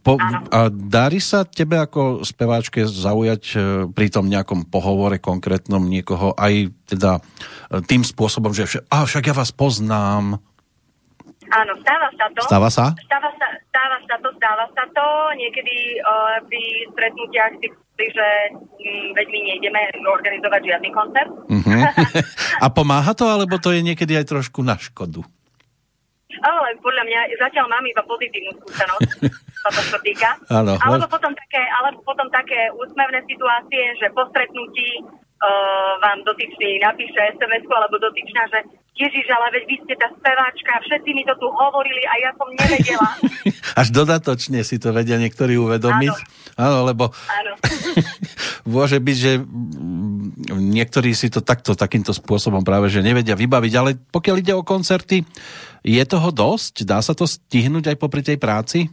Po, a darí sa tebe ako speváčke zaujať pri tom nejakom pohovore konkrétnom niekoho aj teda tým spôsobom, že však, a však ja vás poznám. Áno, stáva sa to. Stáva sa? Stáva sa, stáva sa to, stáva sa to. Niekedy uh, pri stretnutiach si že um, veď my nejdeme organizovať žiadny koncert. Uh-huh. A pomáha to, alebo to je niekedy aj trošku na škodu? Ale podľa mňa zatiaľ mám iba pozitívnu skúsenosť, toto sa týka. Ano, alebo, potom také, alebo potom také úsmevné situácie, že po stretnutí uh, vám dotyčný napíše sms alebo dotyčná, že Ježiš, ale veď vy ste tá speváčka, všetci mi to tu hovorili a ja som nevedela. Až dodatočne si to vedia niektorí uvedomiť. Áno, Áno lebo Áno. môže byť, že niektorí si to takto, takýmto spôsobom práve že nevedia vybaviť, ale pokiaľ ide o koncerty, je toho dosť? Dá sa to stihnúť aj popri tej práci?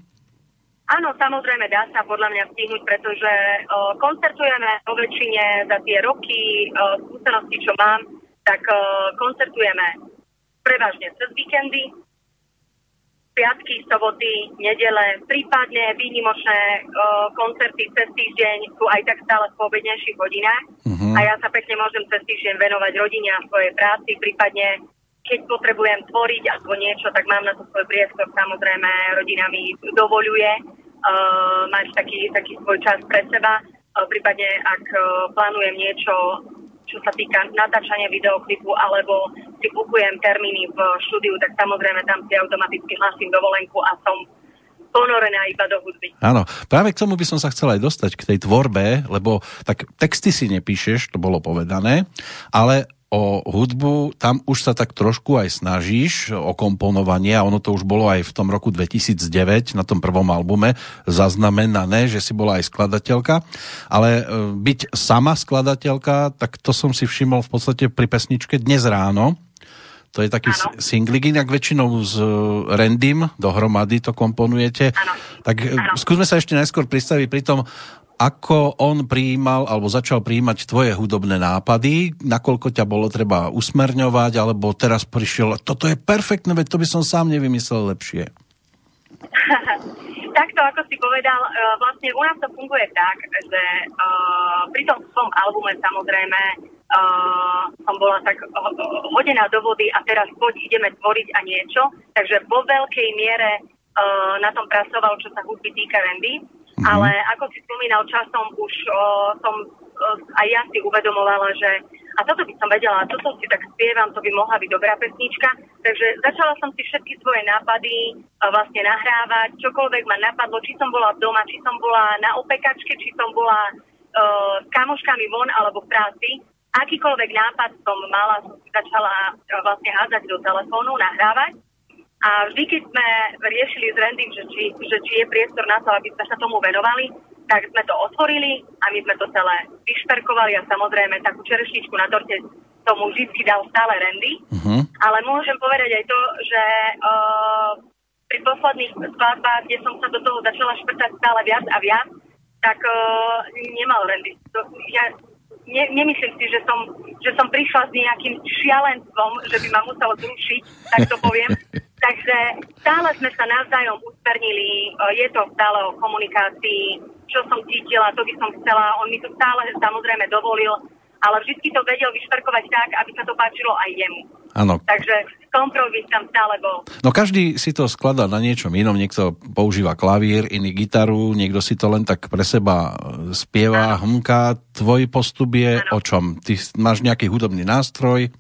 Áno, samozrejme, dá sa podľa mňa stihnúť, pretože uh, koncertujeme vo väčšine za tie roky, uh, skúsenosti, čo mám, tak uh, koncertujeme prevažne cez víkendy, piatky, soboty, nedele, prípadne výnimočné uh, koncerty cez týždeň sú aj tak stále v pobednejších hodinách uh-huh. a ja sa pekne môžem cez týždeň venovať rodine a svojej práci, prípadne keď potrebujem tvoriť alebo niečo, tak mám na to svoj priestor. Samozrejme, rodina mi dovoluje uh, mať taký, taký svoj čas pre seba. Uh, prípadne, ak uh, plánujem niečo, čo sa týka natáčania videoklipu, alebo si bukujem termíny v štúdiu, tak samozrejme tam si automaticky hlasím dovolenku a som ponorená iba do hudby. Áno, práve k tomu by som sa chcel aj dostať, k tej tvorbe, lebo tak texty si nepíšeš, to bolo povedané, ale o hudbu, tam už sa tak trošku aj snažíš o komponovanie a ono to už bolo aj v tom roku 2009 na tom prvom albume zaznamenané, že si bola aj skladateľka, ale e, byť sama skladateľka, tak to som si všimol v podstate pri pesničke Dnes ráno, to je taký ano. singlik, inak väčšinou s e, Randym dohromady to komponujete. Ano. Tak ano. skúsme sa ešte najskôr pristaviť pri tom, ako on prijímal alebo začal prijímať tvoje hudobné nápady, nakoľko ťa bolo treba usmerňovať, alebo teraz prišiel, toto je perfektné, veď to by som sám nevymyslel lepšie. Takto, ako si povedal, e, vlastne u nás to funguje tak, že uh, pri tom svojom albume samozrejme uh, som bola tak hodená do vody a teraz poď ideme tvoriť a niečo, takže vo veľkej miere na tom pracoval, čo sa hudby týka Randy Mm-hmm. Ale ako si spomínal, časom už o, som o, aj ja si uvedomovala, že a toto by som vedela, toto si tak spievam, to by mohla byť dobrá pesnička. Takže začala som si všetky svoje nápady a vlastne nahrávať, čokoľvek ma napadlo, či som bola doma, či som bola na opekačke, či som bola uh, s kamoškami von alebo v práci. Akýkoľvek nápad som mala, som si začala uh, vlastne házať do telefónu, nahrávať. A vždy, keď sme riešili s Randym, že či, že či je priestor na to, aby sme sa tomu venovali, tak sme to otvorili a my sme to celé vyšperkovali a samozrejme takú čerešničku na torte tomu vždy dal stále Randy. Uh-huh. Ale môžem povedať aj to, že uh, pri posledných skladbách, kde som sa do toho začala šprtať stále viac a viac, tak uh, nemal Randy. To, ja ne, nemyslím si, že som, že som prišla s nejakým šialenstvom, že by ma muselo zrušiť, tak to poviem. Takže stále sme sa navzájom usmernili, je to stále o komunikácii, čo som cítila, to by som chcela, on mi to stále samozrejme dovolil, ale vždy to vedel vyšperkovať tak, aby sa to páčilo aj jemu. Áno. Takže kompromis tam stále bol. No každý si to skladá na niečom inom, niekto používa klavír, iný gitaru, niekto si to len tak pre seba e, spieva, hmka. Tvoj postup je ano. o čom? Ty máš nejaký hudobný nástroj?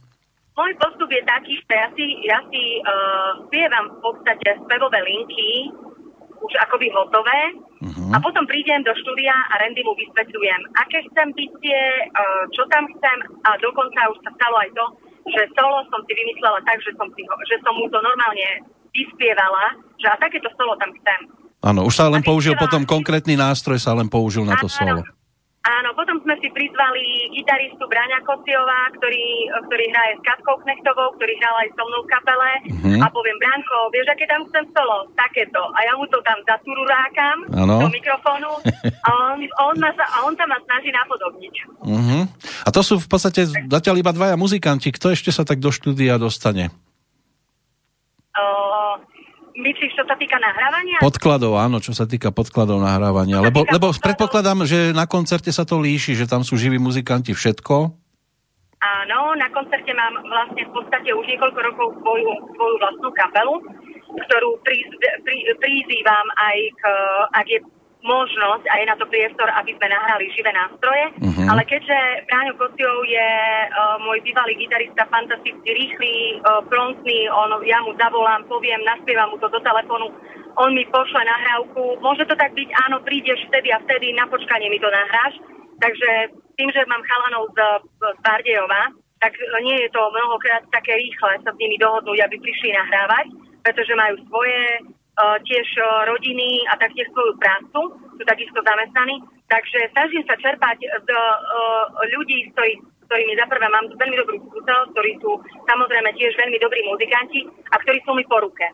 Môj postup je taký, že ja si, ja si uh, spievam v podstate spevové linky, už akoby hotové uh-huh. a potom prídem do štúdia a Randy mu vysvetľujem, aké chcem bytie, uh, čo tam chcem a dokonca už sa stalo aj to, že solo som si vymyslela tak, že som, si ho, že som mu to normálne vyspievala, že a takéto solo tam chcem. Áno, už sa len použil potom konkrétny nástroj, sa len použil na to solo. Áno, Áno, potom sme si prizvali gitaristu Braňa Kociová, ktorý, ktorý hraje s Katkou Knechtovou, ktorý hral aj so mnou v kapele. Uh-huh. A poviem, Branko, vieš, aké tam chcem solo? Takéto. A ja mu to tam zatururákam do mikrofónu a on, on, ma, a on sa ma snaží napodobniť. Uh-huh. A to sú v podstate zatiaľ iba dvaja muzikanti. Kto ešte sa tak do štúdia dostane? Uh, myslíš, čo sa týka nahrávania? Podkladov, áno, čo sa týka podkladov nahrávania. Lebo, lebo podkladov... predpokladám, že na koncerte sa to líši, že tam sú živí muzikanti všetko. Áno, na koncerte mám vlastne v podstate už niekoľko rokov svoju, svoju vlastnú kapelu, ktorú prí, prí, prizývam aj k, ak je možnosť a je na to priestor, aby sme nahrali živé nástroje. Uh-huh. Ale keďže Bráňo Kostiov je uh, môj bývalý gitarista, fantasticky rýchly, uh, prontný, on, ja mu zavolám, poviem, naspievam mu to do telefónu, on mi pošle nahrávku. Môže to tak byť, áno, prídeš vtedy a vtedy, na počkanie mi to nahráš. Takže tým, že mám chalanov z, z Bardejova, tak nie je to mnohokrát také rýchle sa s nimi dohodnúť, aby prišli nahrávať, pretože majú svoje tiež uh, rodiny a taktiež svoju prácu, sú takisto zamestnaní. Takže snažím sa čerpať z uh, ľudí, s, ktorý, ktorými za prvé mám veľmi dobrú skúsenosť, ktorí sú samozrejme tiež veľmi dobrí muzikanti a ktorí sú mi po ruke.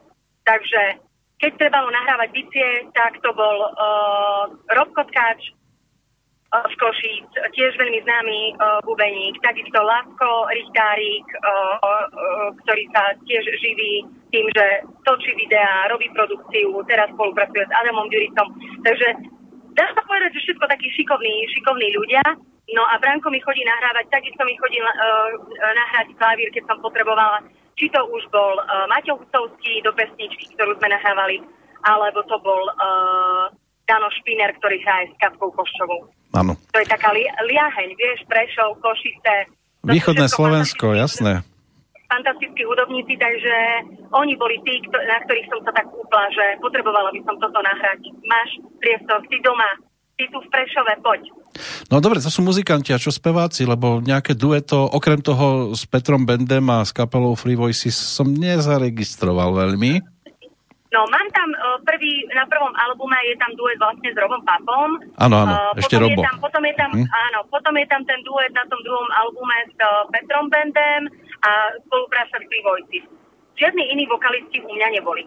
Takže keď trebalo nahrávať bicie, tak to bol uh, Rob Kotkáč, z Košíc, tiež veľmi známy uh, bubeník, takisto Lásko Richtárik, uh, uh, ktorý sa tiež živí tým, že točí videá, robí produkciu, teraz spolupracuje s Adamom Duritom. Takže dá sa povedať, že všetko takí šikovní, šikovní ľudia. No a Branko mi chodí nahrávať, takisto mi chodí uh, nahrať klavír, keď som potrebovala. Či to už bol uh, Maťo Hustovský do pesničky, ktorú sme nahrávali, alebo to bol uh, Špiner, ktorý hraje s Katkou Koščovou. Áno. To je taká li- liaheň, vieš, Prešov, Košice. Východné Slovensko, jasné. Fantastickí hudobníci, takže oni boli tí, na ktorých som sa tak úpla, že potrebovala by som toto nahrať. Máš priestor, si doma, si tu v Prešove, poď. No dobre, to sú muzikanti a čo speváci, lebo nejaké dueto, okrem toho s Petrom Bendem a s kapelou Free Voices som nezaregistroval veľmi. No, mám tam uh, prvý, na prvom albume je tam duet vlastne s Robom Papom. Áno, áno, uh, ešte potom Robo. Je tam, potom je tam, hm? áno, potom je tam ten duet na tom druhom albume s uh, Petrom Bendem a spolupráca s Voices. Žiadni iní vokalisti u mňa neboli.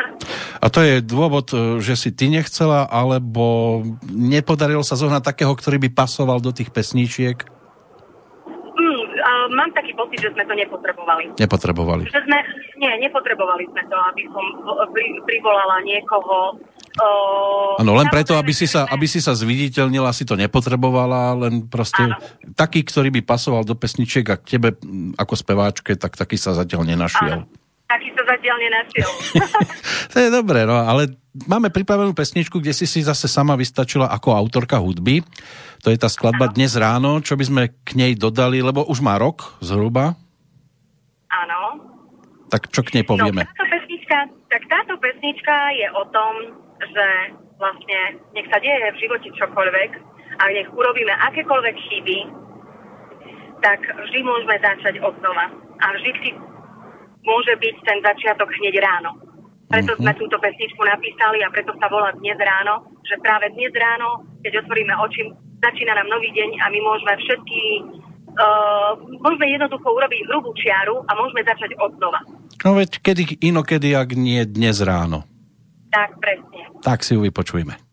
a to je dôvod, že si ty nechcela, alebo nepodarilo sa zohnať takého, ktorý by pasoval do tých pesničiek? Mám taký pocit, že sme to nepotrebovali. Nepotrebovali. Že sme, nie, nepotrebovali sme to, aby som pri, privolala niekoho. Áno, len preto, aby si, sa, aby si sa zviditeľnila, si to nepotrebovala, len proste áno. taký, ktorý by pasoval do pesničiek a k tebe ako speváčke, tak taký sa zatiaľ nenašiel. Áno. Taký sa zatiaľ nenašiel. to je dobré, no, ale máme pripravenú pesničku, kde si si zase sama vystačila ako autorka hudby. To je tá skladba. Dnes ráno, čo by sme k nej dodali, lebo už má rok zhruba. Áno. Tak čo k nej povieme? No, táto pesnička, tak táto pesnička je o tom, že vlastne nech sa deje v živote čokoľvek a nech urobíme akékoľvek chyby, tak vždy môžeme začať od znova. A vždy si môže byť ten začiatok hneď ráno. Preto sme mhm. túto pesničku napísali a preto sa volá Dnes ráno, že práve dnes ráno, keď otvoríme oči, začína nám nový deň a my môžeme všetky, uh, môžeme jednoducho urobiť hrubú čiaru a môžeme začať od znova. No veď kedy inokedy, ak nie dnes ráno. Tak, presne. Tak si ju vypočujme.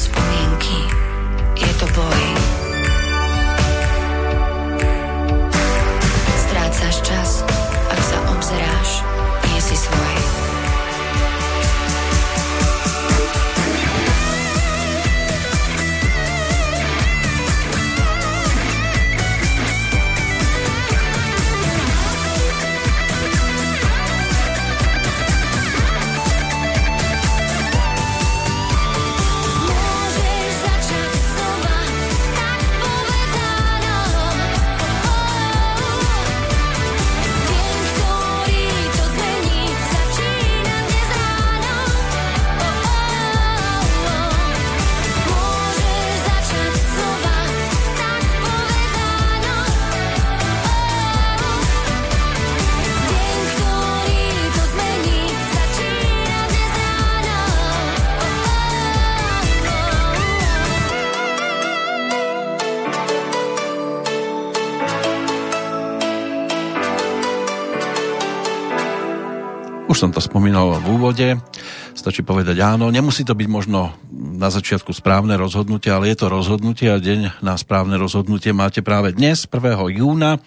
Som to spomínal v úvode, stačí povedať áno. Nemusí to byť možno na začiatku správne rozhodnutie, ale je to rozhodnutie a deň na správne rozhodnutie máte práve dnes, 1. júna,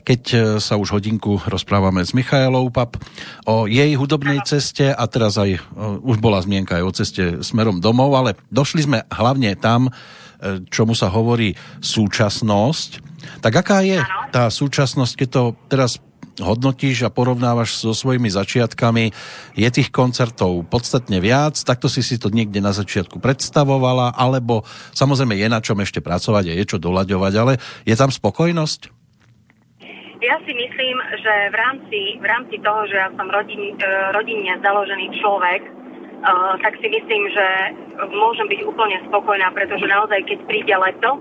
keď e, sa už hodinku rozprávame s Michailou Pap o jej hudobnej ceste a teraz aj, e, už bola zmienka aj o ceste smerom domov, ale došli sme hlavne tam, e, čomu sa hovorí súčasnosť. Tak aká je tá súčasnosť, keď to teraz hodnotíš a porovnávaš so svojimi začiatkami, je tých koncertov podstatne viac, takto si si to niekde na začiatku predstavovala, alebo samozrejme je na čom ešte pracovať a je čo doľaďovať, ale je tam spokojnosť? Ja si myslím, že v rámci, v rámci toho, že ja som rodin, e, rodinne založený človek, uh, tak si myslím, že môžem byť úplne spokojná, pretože naozaj, keď príde leto,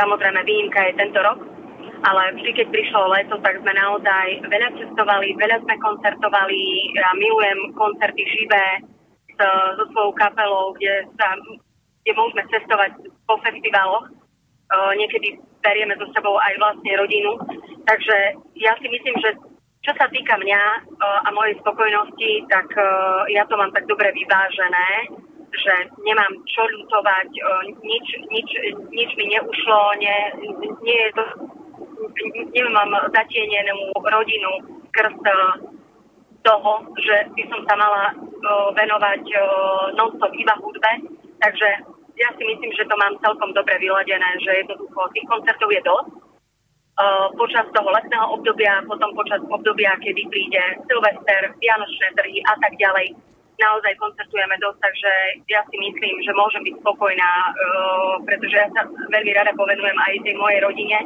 samozrejme výnimka je tento rok, ale vždy, keď prišlo leto, tak sme naozaj veľa cestovali, veľa sme koncertovali. Ja milujem koncerty živé s, so svojou kapelou, kde, sa, kde môžeme cestovať po festivaloch. Niekedy berieme so sebou aj vlastne rodinu. Takže ja si myslím, že čo sa týka mňa a mojej spokojnosti, tak ja to mám tak dobre vyvážené, že nemám čo ľutovať, nič, nič, nič mi neušlo, nie, nie je to nemám zatienenú rodinu skrz e, toho, že by som sa mala uh, venovať uh, non-stop iba hudbe. Takže ja si myslím, že to mám celkom dobre vyladené, že jednoducho tých koncertov je dosť. Počas toho letného obdobia, potom počas obdobia, kedy príde Silvester, Vianočné trhy a tak ďalej, naozaj koncertujeme dosť, takže ja si myslím, že môžem byť spokojná, pretože ja sa veľmi rada povenujem aj tej mojej rodine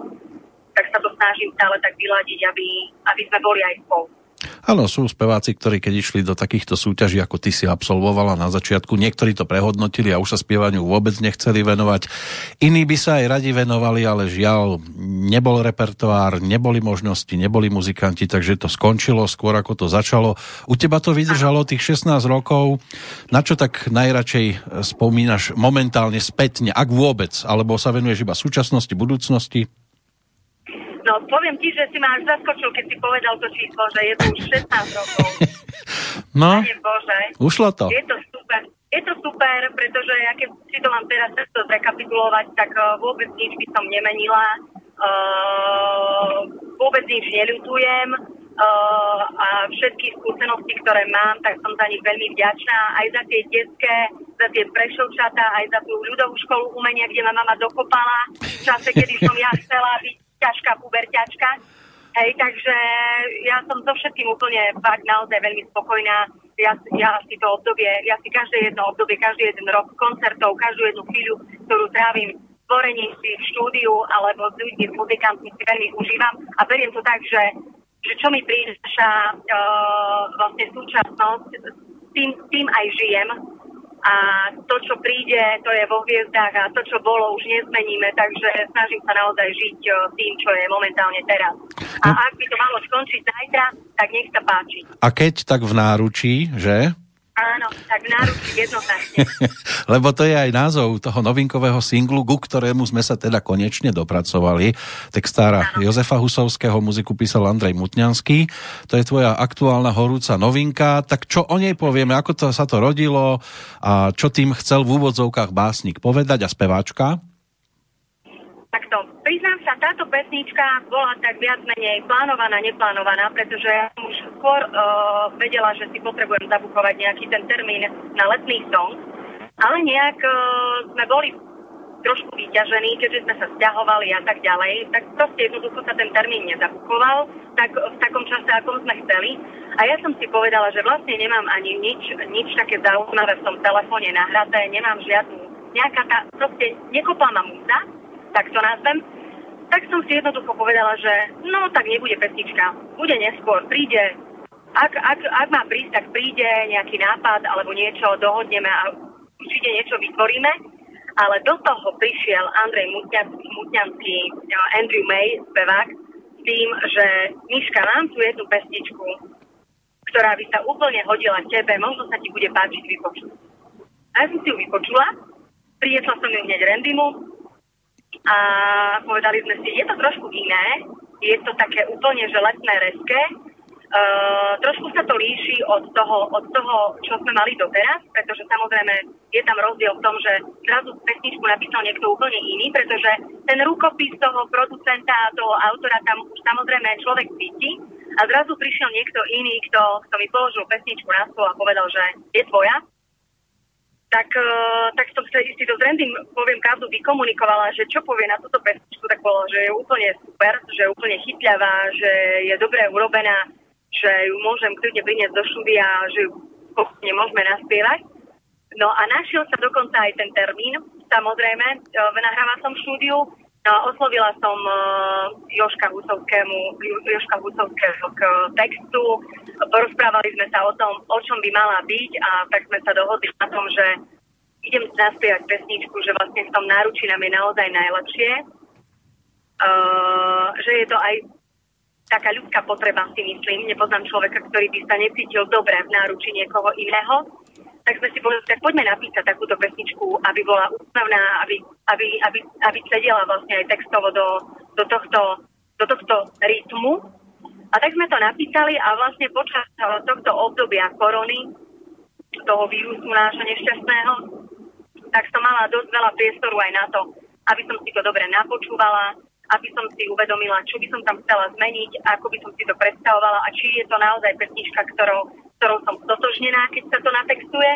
tak sa to snažím stále tak vyladiť, aby, aby sme boli aj spolu. Áno, sú speváci, ktorí keď išli do takýchto súťaží, ako ty si absolvovala na začiatku, niektorí to prehodnotili a už sa spievaniu vôbec nechceli venovať. Iní by sa aj radi venovali, ale žiaľ, nebol repertoár, neboli možnosti, neboli muzikanti, takže to skončilo skôr ako to začalo. U teba to vydržalo tých 16 rokov. Na čo tak najradšej spomínaš momentálne spätne, ak vôbec, alebo sa venuješ iba súčasnosti, budúcnosti? No, poviem ti, že si ma až zaskočil, keď si povedal to číslo, že je to už 16 rokov. No, Bože. ušlo to. Je to super. Je to super, pretože ja keď si to mám teraz to zrekapitulovať, tak uh, vôbec nič by som nemenila. Uh, vôbec nič neľutujem. Uh, a všetky skúsenosti, ktoré mám, tak som za nich veľmi vďačná. Aj za tie detské, za tie prešovčatá, aj za tú ľudovú školu umenia, kde ma mama dokopala v čase, kedy som ja chcela byť ťažká puberťačka. Hej, takže ja som so všetkým úplne fakt naozaj veľmi spokojná. Ja, ja si to obdobie, ja si každé jedno obdobie, každý jeden rok koncertov, každú jednu chvíľu, ktorú trávim tvorením si v štúdiu alebo s ľuďmi, s muzikantmi si veľmi užívam a beriem to tak, že, že čo mi prináša uh, vlastne súčasnosť, tým, tým aj žijem a to, čo príde, to je vo hviezdách a to, čo bolo, už nezmeníme, takže snažím sa naozaj žiť e, tým, čo je momentálne teraz. A no. ak by to malo skončiť zajtra, tak nech sa páči. A keď tak v náručí, že? Áno, tak náručí jednoznačne. Lebo to je aj názov toho novinkového singlu, ku ktorému sme sa teda konečne dopracovali. Textára Áno. Jozefa Husovského, muziku písal Andrej Mutňanský. To je tvoja aktuálna horúca novinka. Tak čo o nej povieme, ako to sa to rodilo a čo tým chcel v úvodzovkách básnik povedať a speváčka? Takto, priznám táto pesnička bola tak viac menej plánovaná, neplánovaná, pretože ja som už skôr uh, vedela, že si potrebujem zabukovať nejaký ten termín na letný song, ale nejak uh, sme boli trošku vyťažení, keďže sme sa stiahovali a tak ďalej, tak proste jednoducho sa ten termín nezabukoval tak, v takom čase, ako sme chceli. A ja som si povedala, že vlastne nemám ani nič, nič také zaujímavé v tom telefóne nahraté, nemám žiadnu, nejaká tá, proste nekopla ma múza, tak to nazvem, tak som si jednoducho povedala, že no tak nebude pesnička, bude neskôr, príde, ak, ak, ak má prísť, tak príde nejaký nápad alebo niečo, dohodneme a určite niečo vytvoríme. Ale do toho prišiel Andrej Mutňanský, Andrew May, spevák, s tým, že Miška, mám tu jednu pesničku, ktorá by sa úplne hodila tebe, možno sa ti bude páčiť vypočuť. A ja som si ju vypočula, priniesla som ju hneď Randymu, a povedali sme si, je to trošku iné, je to také úplne že letné reské, Uh, trošku sa to líši od toho, od toho, čo sme mali doteraz, pretože samozrejme je tam rozdiel v tom, že zrazu pesničku napísal niekto úplne iný, pretože ten rukopis toho producenta toho autora tam už samozrejme človek cíti. A zrazu prišiel niekto iný, kto, kto mi položil pesničku na stôl a povedal, že je tvoja tak, uh, tak som si, si to s Randym, poviem pravdu, vykomunikovala, že čo povie na túto pesničku, tak bolo, že je úplne super, že je úplne chytľavá, že je dobre urobená, že ju môžem kľudne priniesť do štúdia, že ju pokojne môžeme naspievať. No a našiel sa dokonca aj ten termín, samozrejme, uh, nahráva som štúdiu, oslovila som uh, Joška Husovskému, Joška Husovského k textu, porozprávali sme sa o tom, o čom by mala byť a tak sme sa dohodli na tom, že idem naspievať pesničku, že vlastne v tom náručí nám je naozaj najlepšie. Uh, že je to aj taká ľudská potreba, si myslím. Nepoznám človeka, ktorý by sa necítil dobre v náručí niekoho iného tak sme si povedali, tak poďme napísať takúto pesničku, aby bola úsmevná, aby, aby, aby, aby sedela vlastne aj textovo do, do, tohto, do tohto rytmu. A tak sme to napísali a vlastne počas tohto obdobia korony, toho vírusu nášho nešťastného, tak som mala dosť veľa priestoru aj na to, aby som si to dobre napočúvala, aby som si uvedomila, čo by som tam chcela zmeniť, ako by som si to predstavovala a či je to naozaj pesnička, ktorou, ktorou som stotožnená, keď sa to natextuje.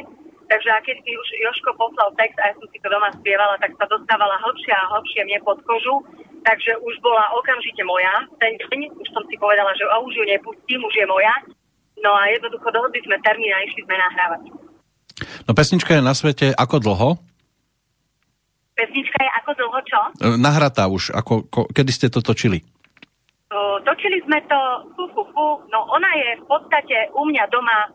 Takže a keď mi už Joško poslal text a ja som si to doma spievala, tak sa dostávala hlbšie a hlbšie mne pod kožu. Takže už bola okamžite moja. Ten deň už som si povedala, že už ju nepustím, už je moja. No a jednoducho dohodli sme termín a išli sme nahrávať. No pesnička je na svete ako dlho? Pesnička je ako dlho čo? E, nahratá už. Ako, ko, kedy ste to točili? O, točili sme to, fu, fu, fu, no ona je v podstate u mňa doma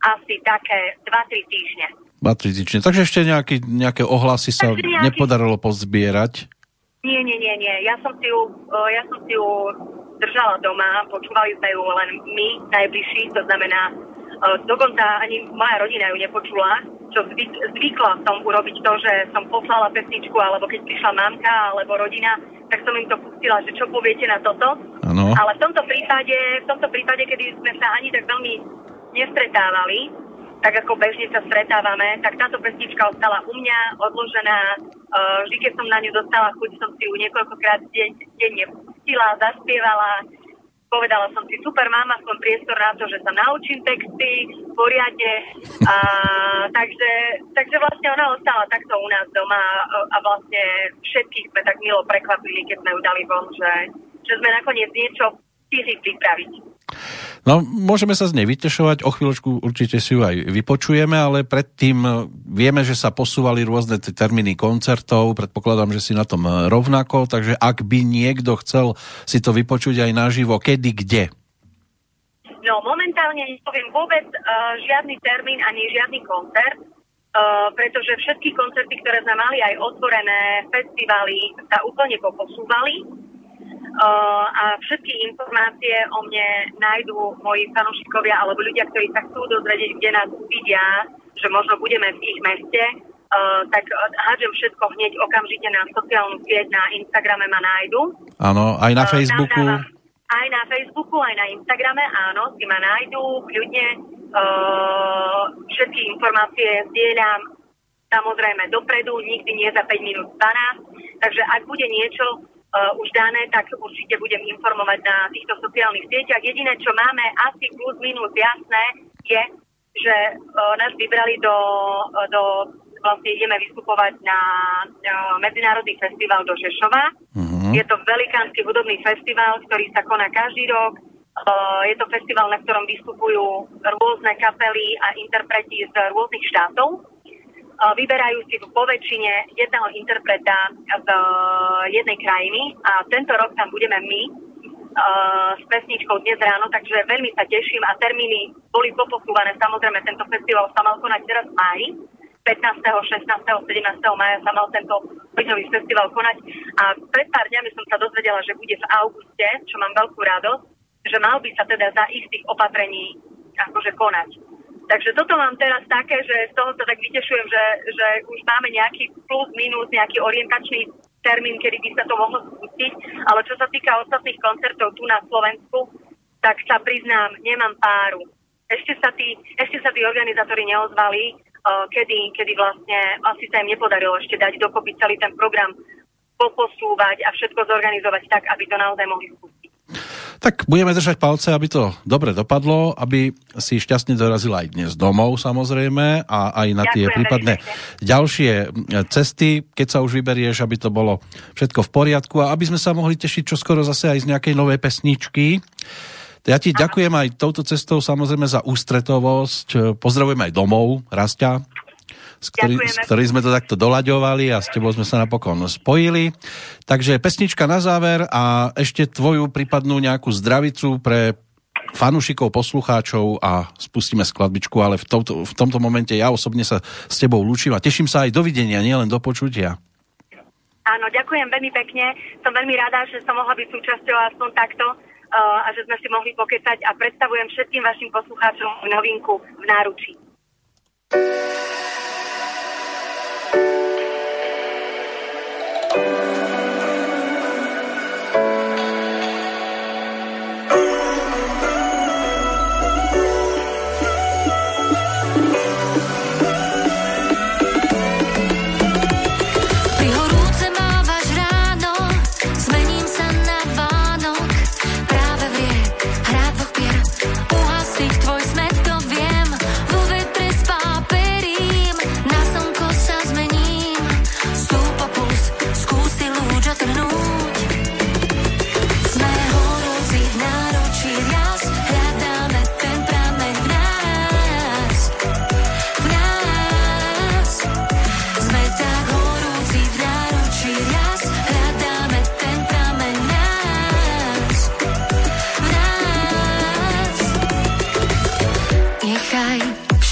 asi také 2-3 týždne. 2-3 týždne. Takže ešte nejaký, nejaké ohlasy sa nejaký... nepodarilo pozbierať? Nie, nie, nie, nie. Ja som si ju, ja som si ju držala doma, počúvali sme ju len my, najbližší, to znamená, dokonca ani moja rodina ju nepočula, čo zvyk, zvykla som urobiť to, že som poslala pesničku, alebo keď prišla mamka alebo rodina, tak som im to pustila, že čo poviete na toto. Ano. Ale v tomto prípade, v tomto prípade, kedy sme sa ani tak veľmi nestretávali, tak ako bežne sa stretávame, tak táto pesnička ostala u mňa odložená. Vždy, keď som na ňu dostala chuť, som si ju niekoľkokrát denne pustila, zaspievala, povedala som si, super, mám aspoň priestor na to, že sa naučím texty poriadne. A, takže, takže vlastne ona ostala takto u nás doma a, a vlastne všetkých sme tak milo prekvapili, keď sme ju dali von, že, že sme nakoniec niečo stihli pripraviť. No, môžeme sa z nej vytešovať, o chvíľočku určite si ju aj vypočujeme, ale predtým e, vieme, že sa posúvali rôzne termíny koncertov, predpokladám, že si na tom e, rovnako, takže ak by niekto chcel si to vypočuť aj naživo, kedy, kde? No, momentálne nepoviem vôbec uh, žiadny termín ani žiadny koncert, uh, pretože všetky koncerty, ktoré sme mali aj otvorené, festivaly sa úplne poposúvali. Uh, a všetky informácie o mne nájdú moji fanúšikovia alebo ľudia, ktorí sa chcú dozvedieť, kde nás uvidia, že možno budeme v ich meste, uh, tak hádžem všetko hneď okamžite na sociálnu sieť, na Instagrame ma nájdu. Áno, aj na uh, Facebooku. Aj na Facebooku, aj na Instagrame, áno, si ma nájdú, kľudne. Uh, všetky informácie zdieľam samozrejme dopredu, nikdy nie za 5 minút 12. Takže ak bude niečo, uh, už dané, tak určite budem informovať na týchto sociálnych sieťach. Jediné, čo máme asi plus minus jasné, je, že uh, nás vybrali do, uh, do vlastne ideme vystupovať na uh, Medzinárodný festival do Žešova. Uh-huh. Je to velikánsky hudobný festival, ktorý sa koná každý rok. Uh, je to festival, na ktorom vystupujú rôzne kapely a interpreti z rôznych štátov vyberajú si po väčšine jedného interpreta z e, jednej krajiny a tento rok tam budeme my e, s pesničkou dnes ráno, takže veľmi sa teším a termíny boli poposúvané. Samozrejme, tento festival sa mal konať teraz v máji. 15., 16., 17. maja sa mal tento knižový festival konať a pred pár dňami som sa dozvedela, že bude v auguste, čo mám veľkú radosť, že mal by sa teda za istých opatrení akože konať. Takže toto mám teraz také, že z toho sa tak vytešujem, že, že už máme nejaký plus, minus, nejaký orientačný termín, kedy by sa to mohlo spustiť. Ale čo sa týka ostatných koncertov tu na Slovensku, tak sa priznám, nemám páru. Ešte sa tí, ešte sa tí organizátori neozvali, uh, kedy, kedy vlastne asi sa im nepodarilo ešte dať dokopy celý ten program poposúvať a všetko zorganizovať tak, aby to naozaj mohli spustiť. Tak budeme držať palce, aby to dobre dopadlo, aby si šťastne dorazila aj dnes domov samozrejme a aj na tie Ďakujem prípadné ďalšie cesty, keď sa už vyberieš, aby to bolo všetko v poriadku a aby sme sa mohli tešiť čoskoro zase aj z nejakej novej pesničky. Ja ti Aha. ďakujem aj touto cestou samozrejme za ústretovosť. Pozdravujem aj domov, Rastia s, ktorý, s ktorým sme to takto doľaďovali a s tebou sme sa napokon spojili. Takže pesnička na záver a ešte tvoju prípadnú nejakú zdravicu pre fanúšikov, poslucháčov a spustíme skladbičku, ale v tomto, v tomto momente ja osobne sa s tebou lúčim a teším sa aj dovidenia, nielen do počutia. Áno, ďakujem veľmi pekne. Som veľmi rada, že som mohla byť súčasťou aspoň takto uh, a že sme si mohli pokecať a predstavujem všetkým vašim poslucháčom novinku v náručí.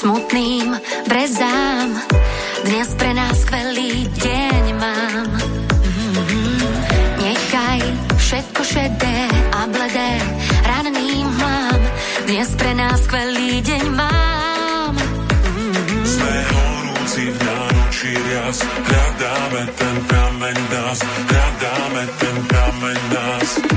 smutným brezám. Dnes pre nás skvelý deň mám. Nechaj všetko šedé a bledé ranným mám. Dnes pre nás skvelý deň mám. Mm-hmm. Sme horúci v náručí rias, hľadáme ten kameň nás, hľadáme ten kameň nás.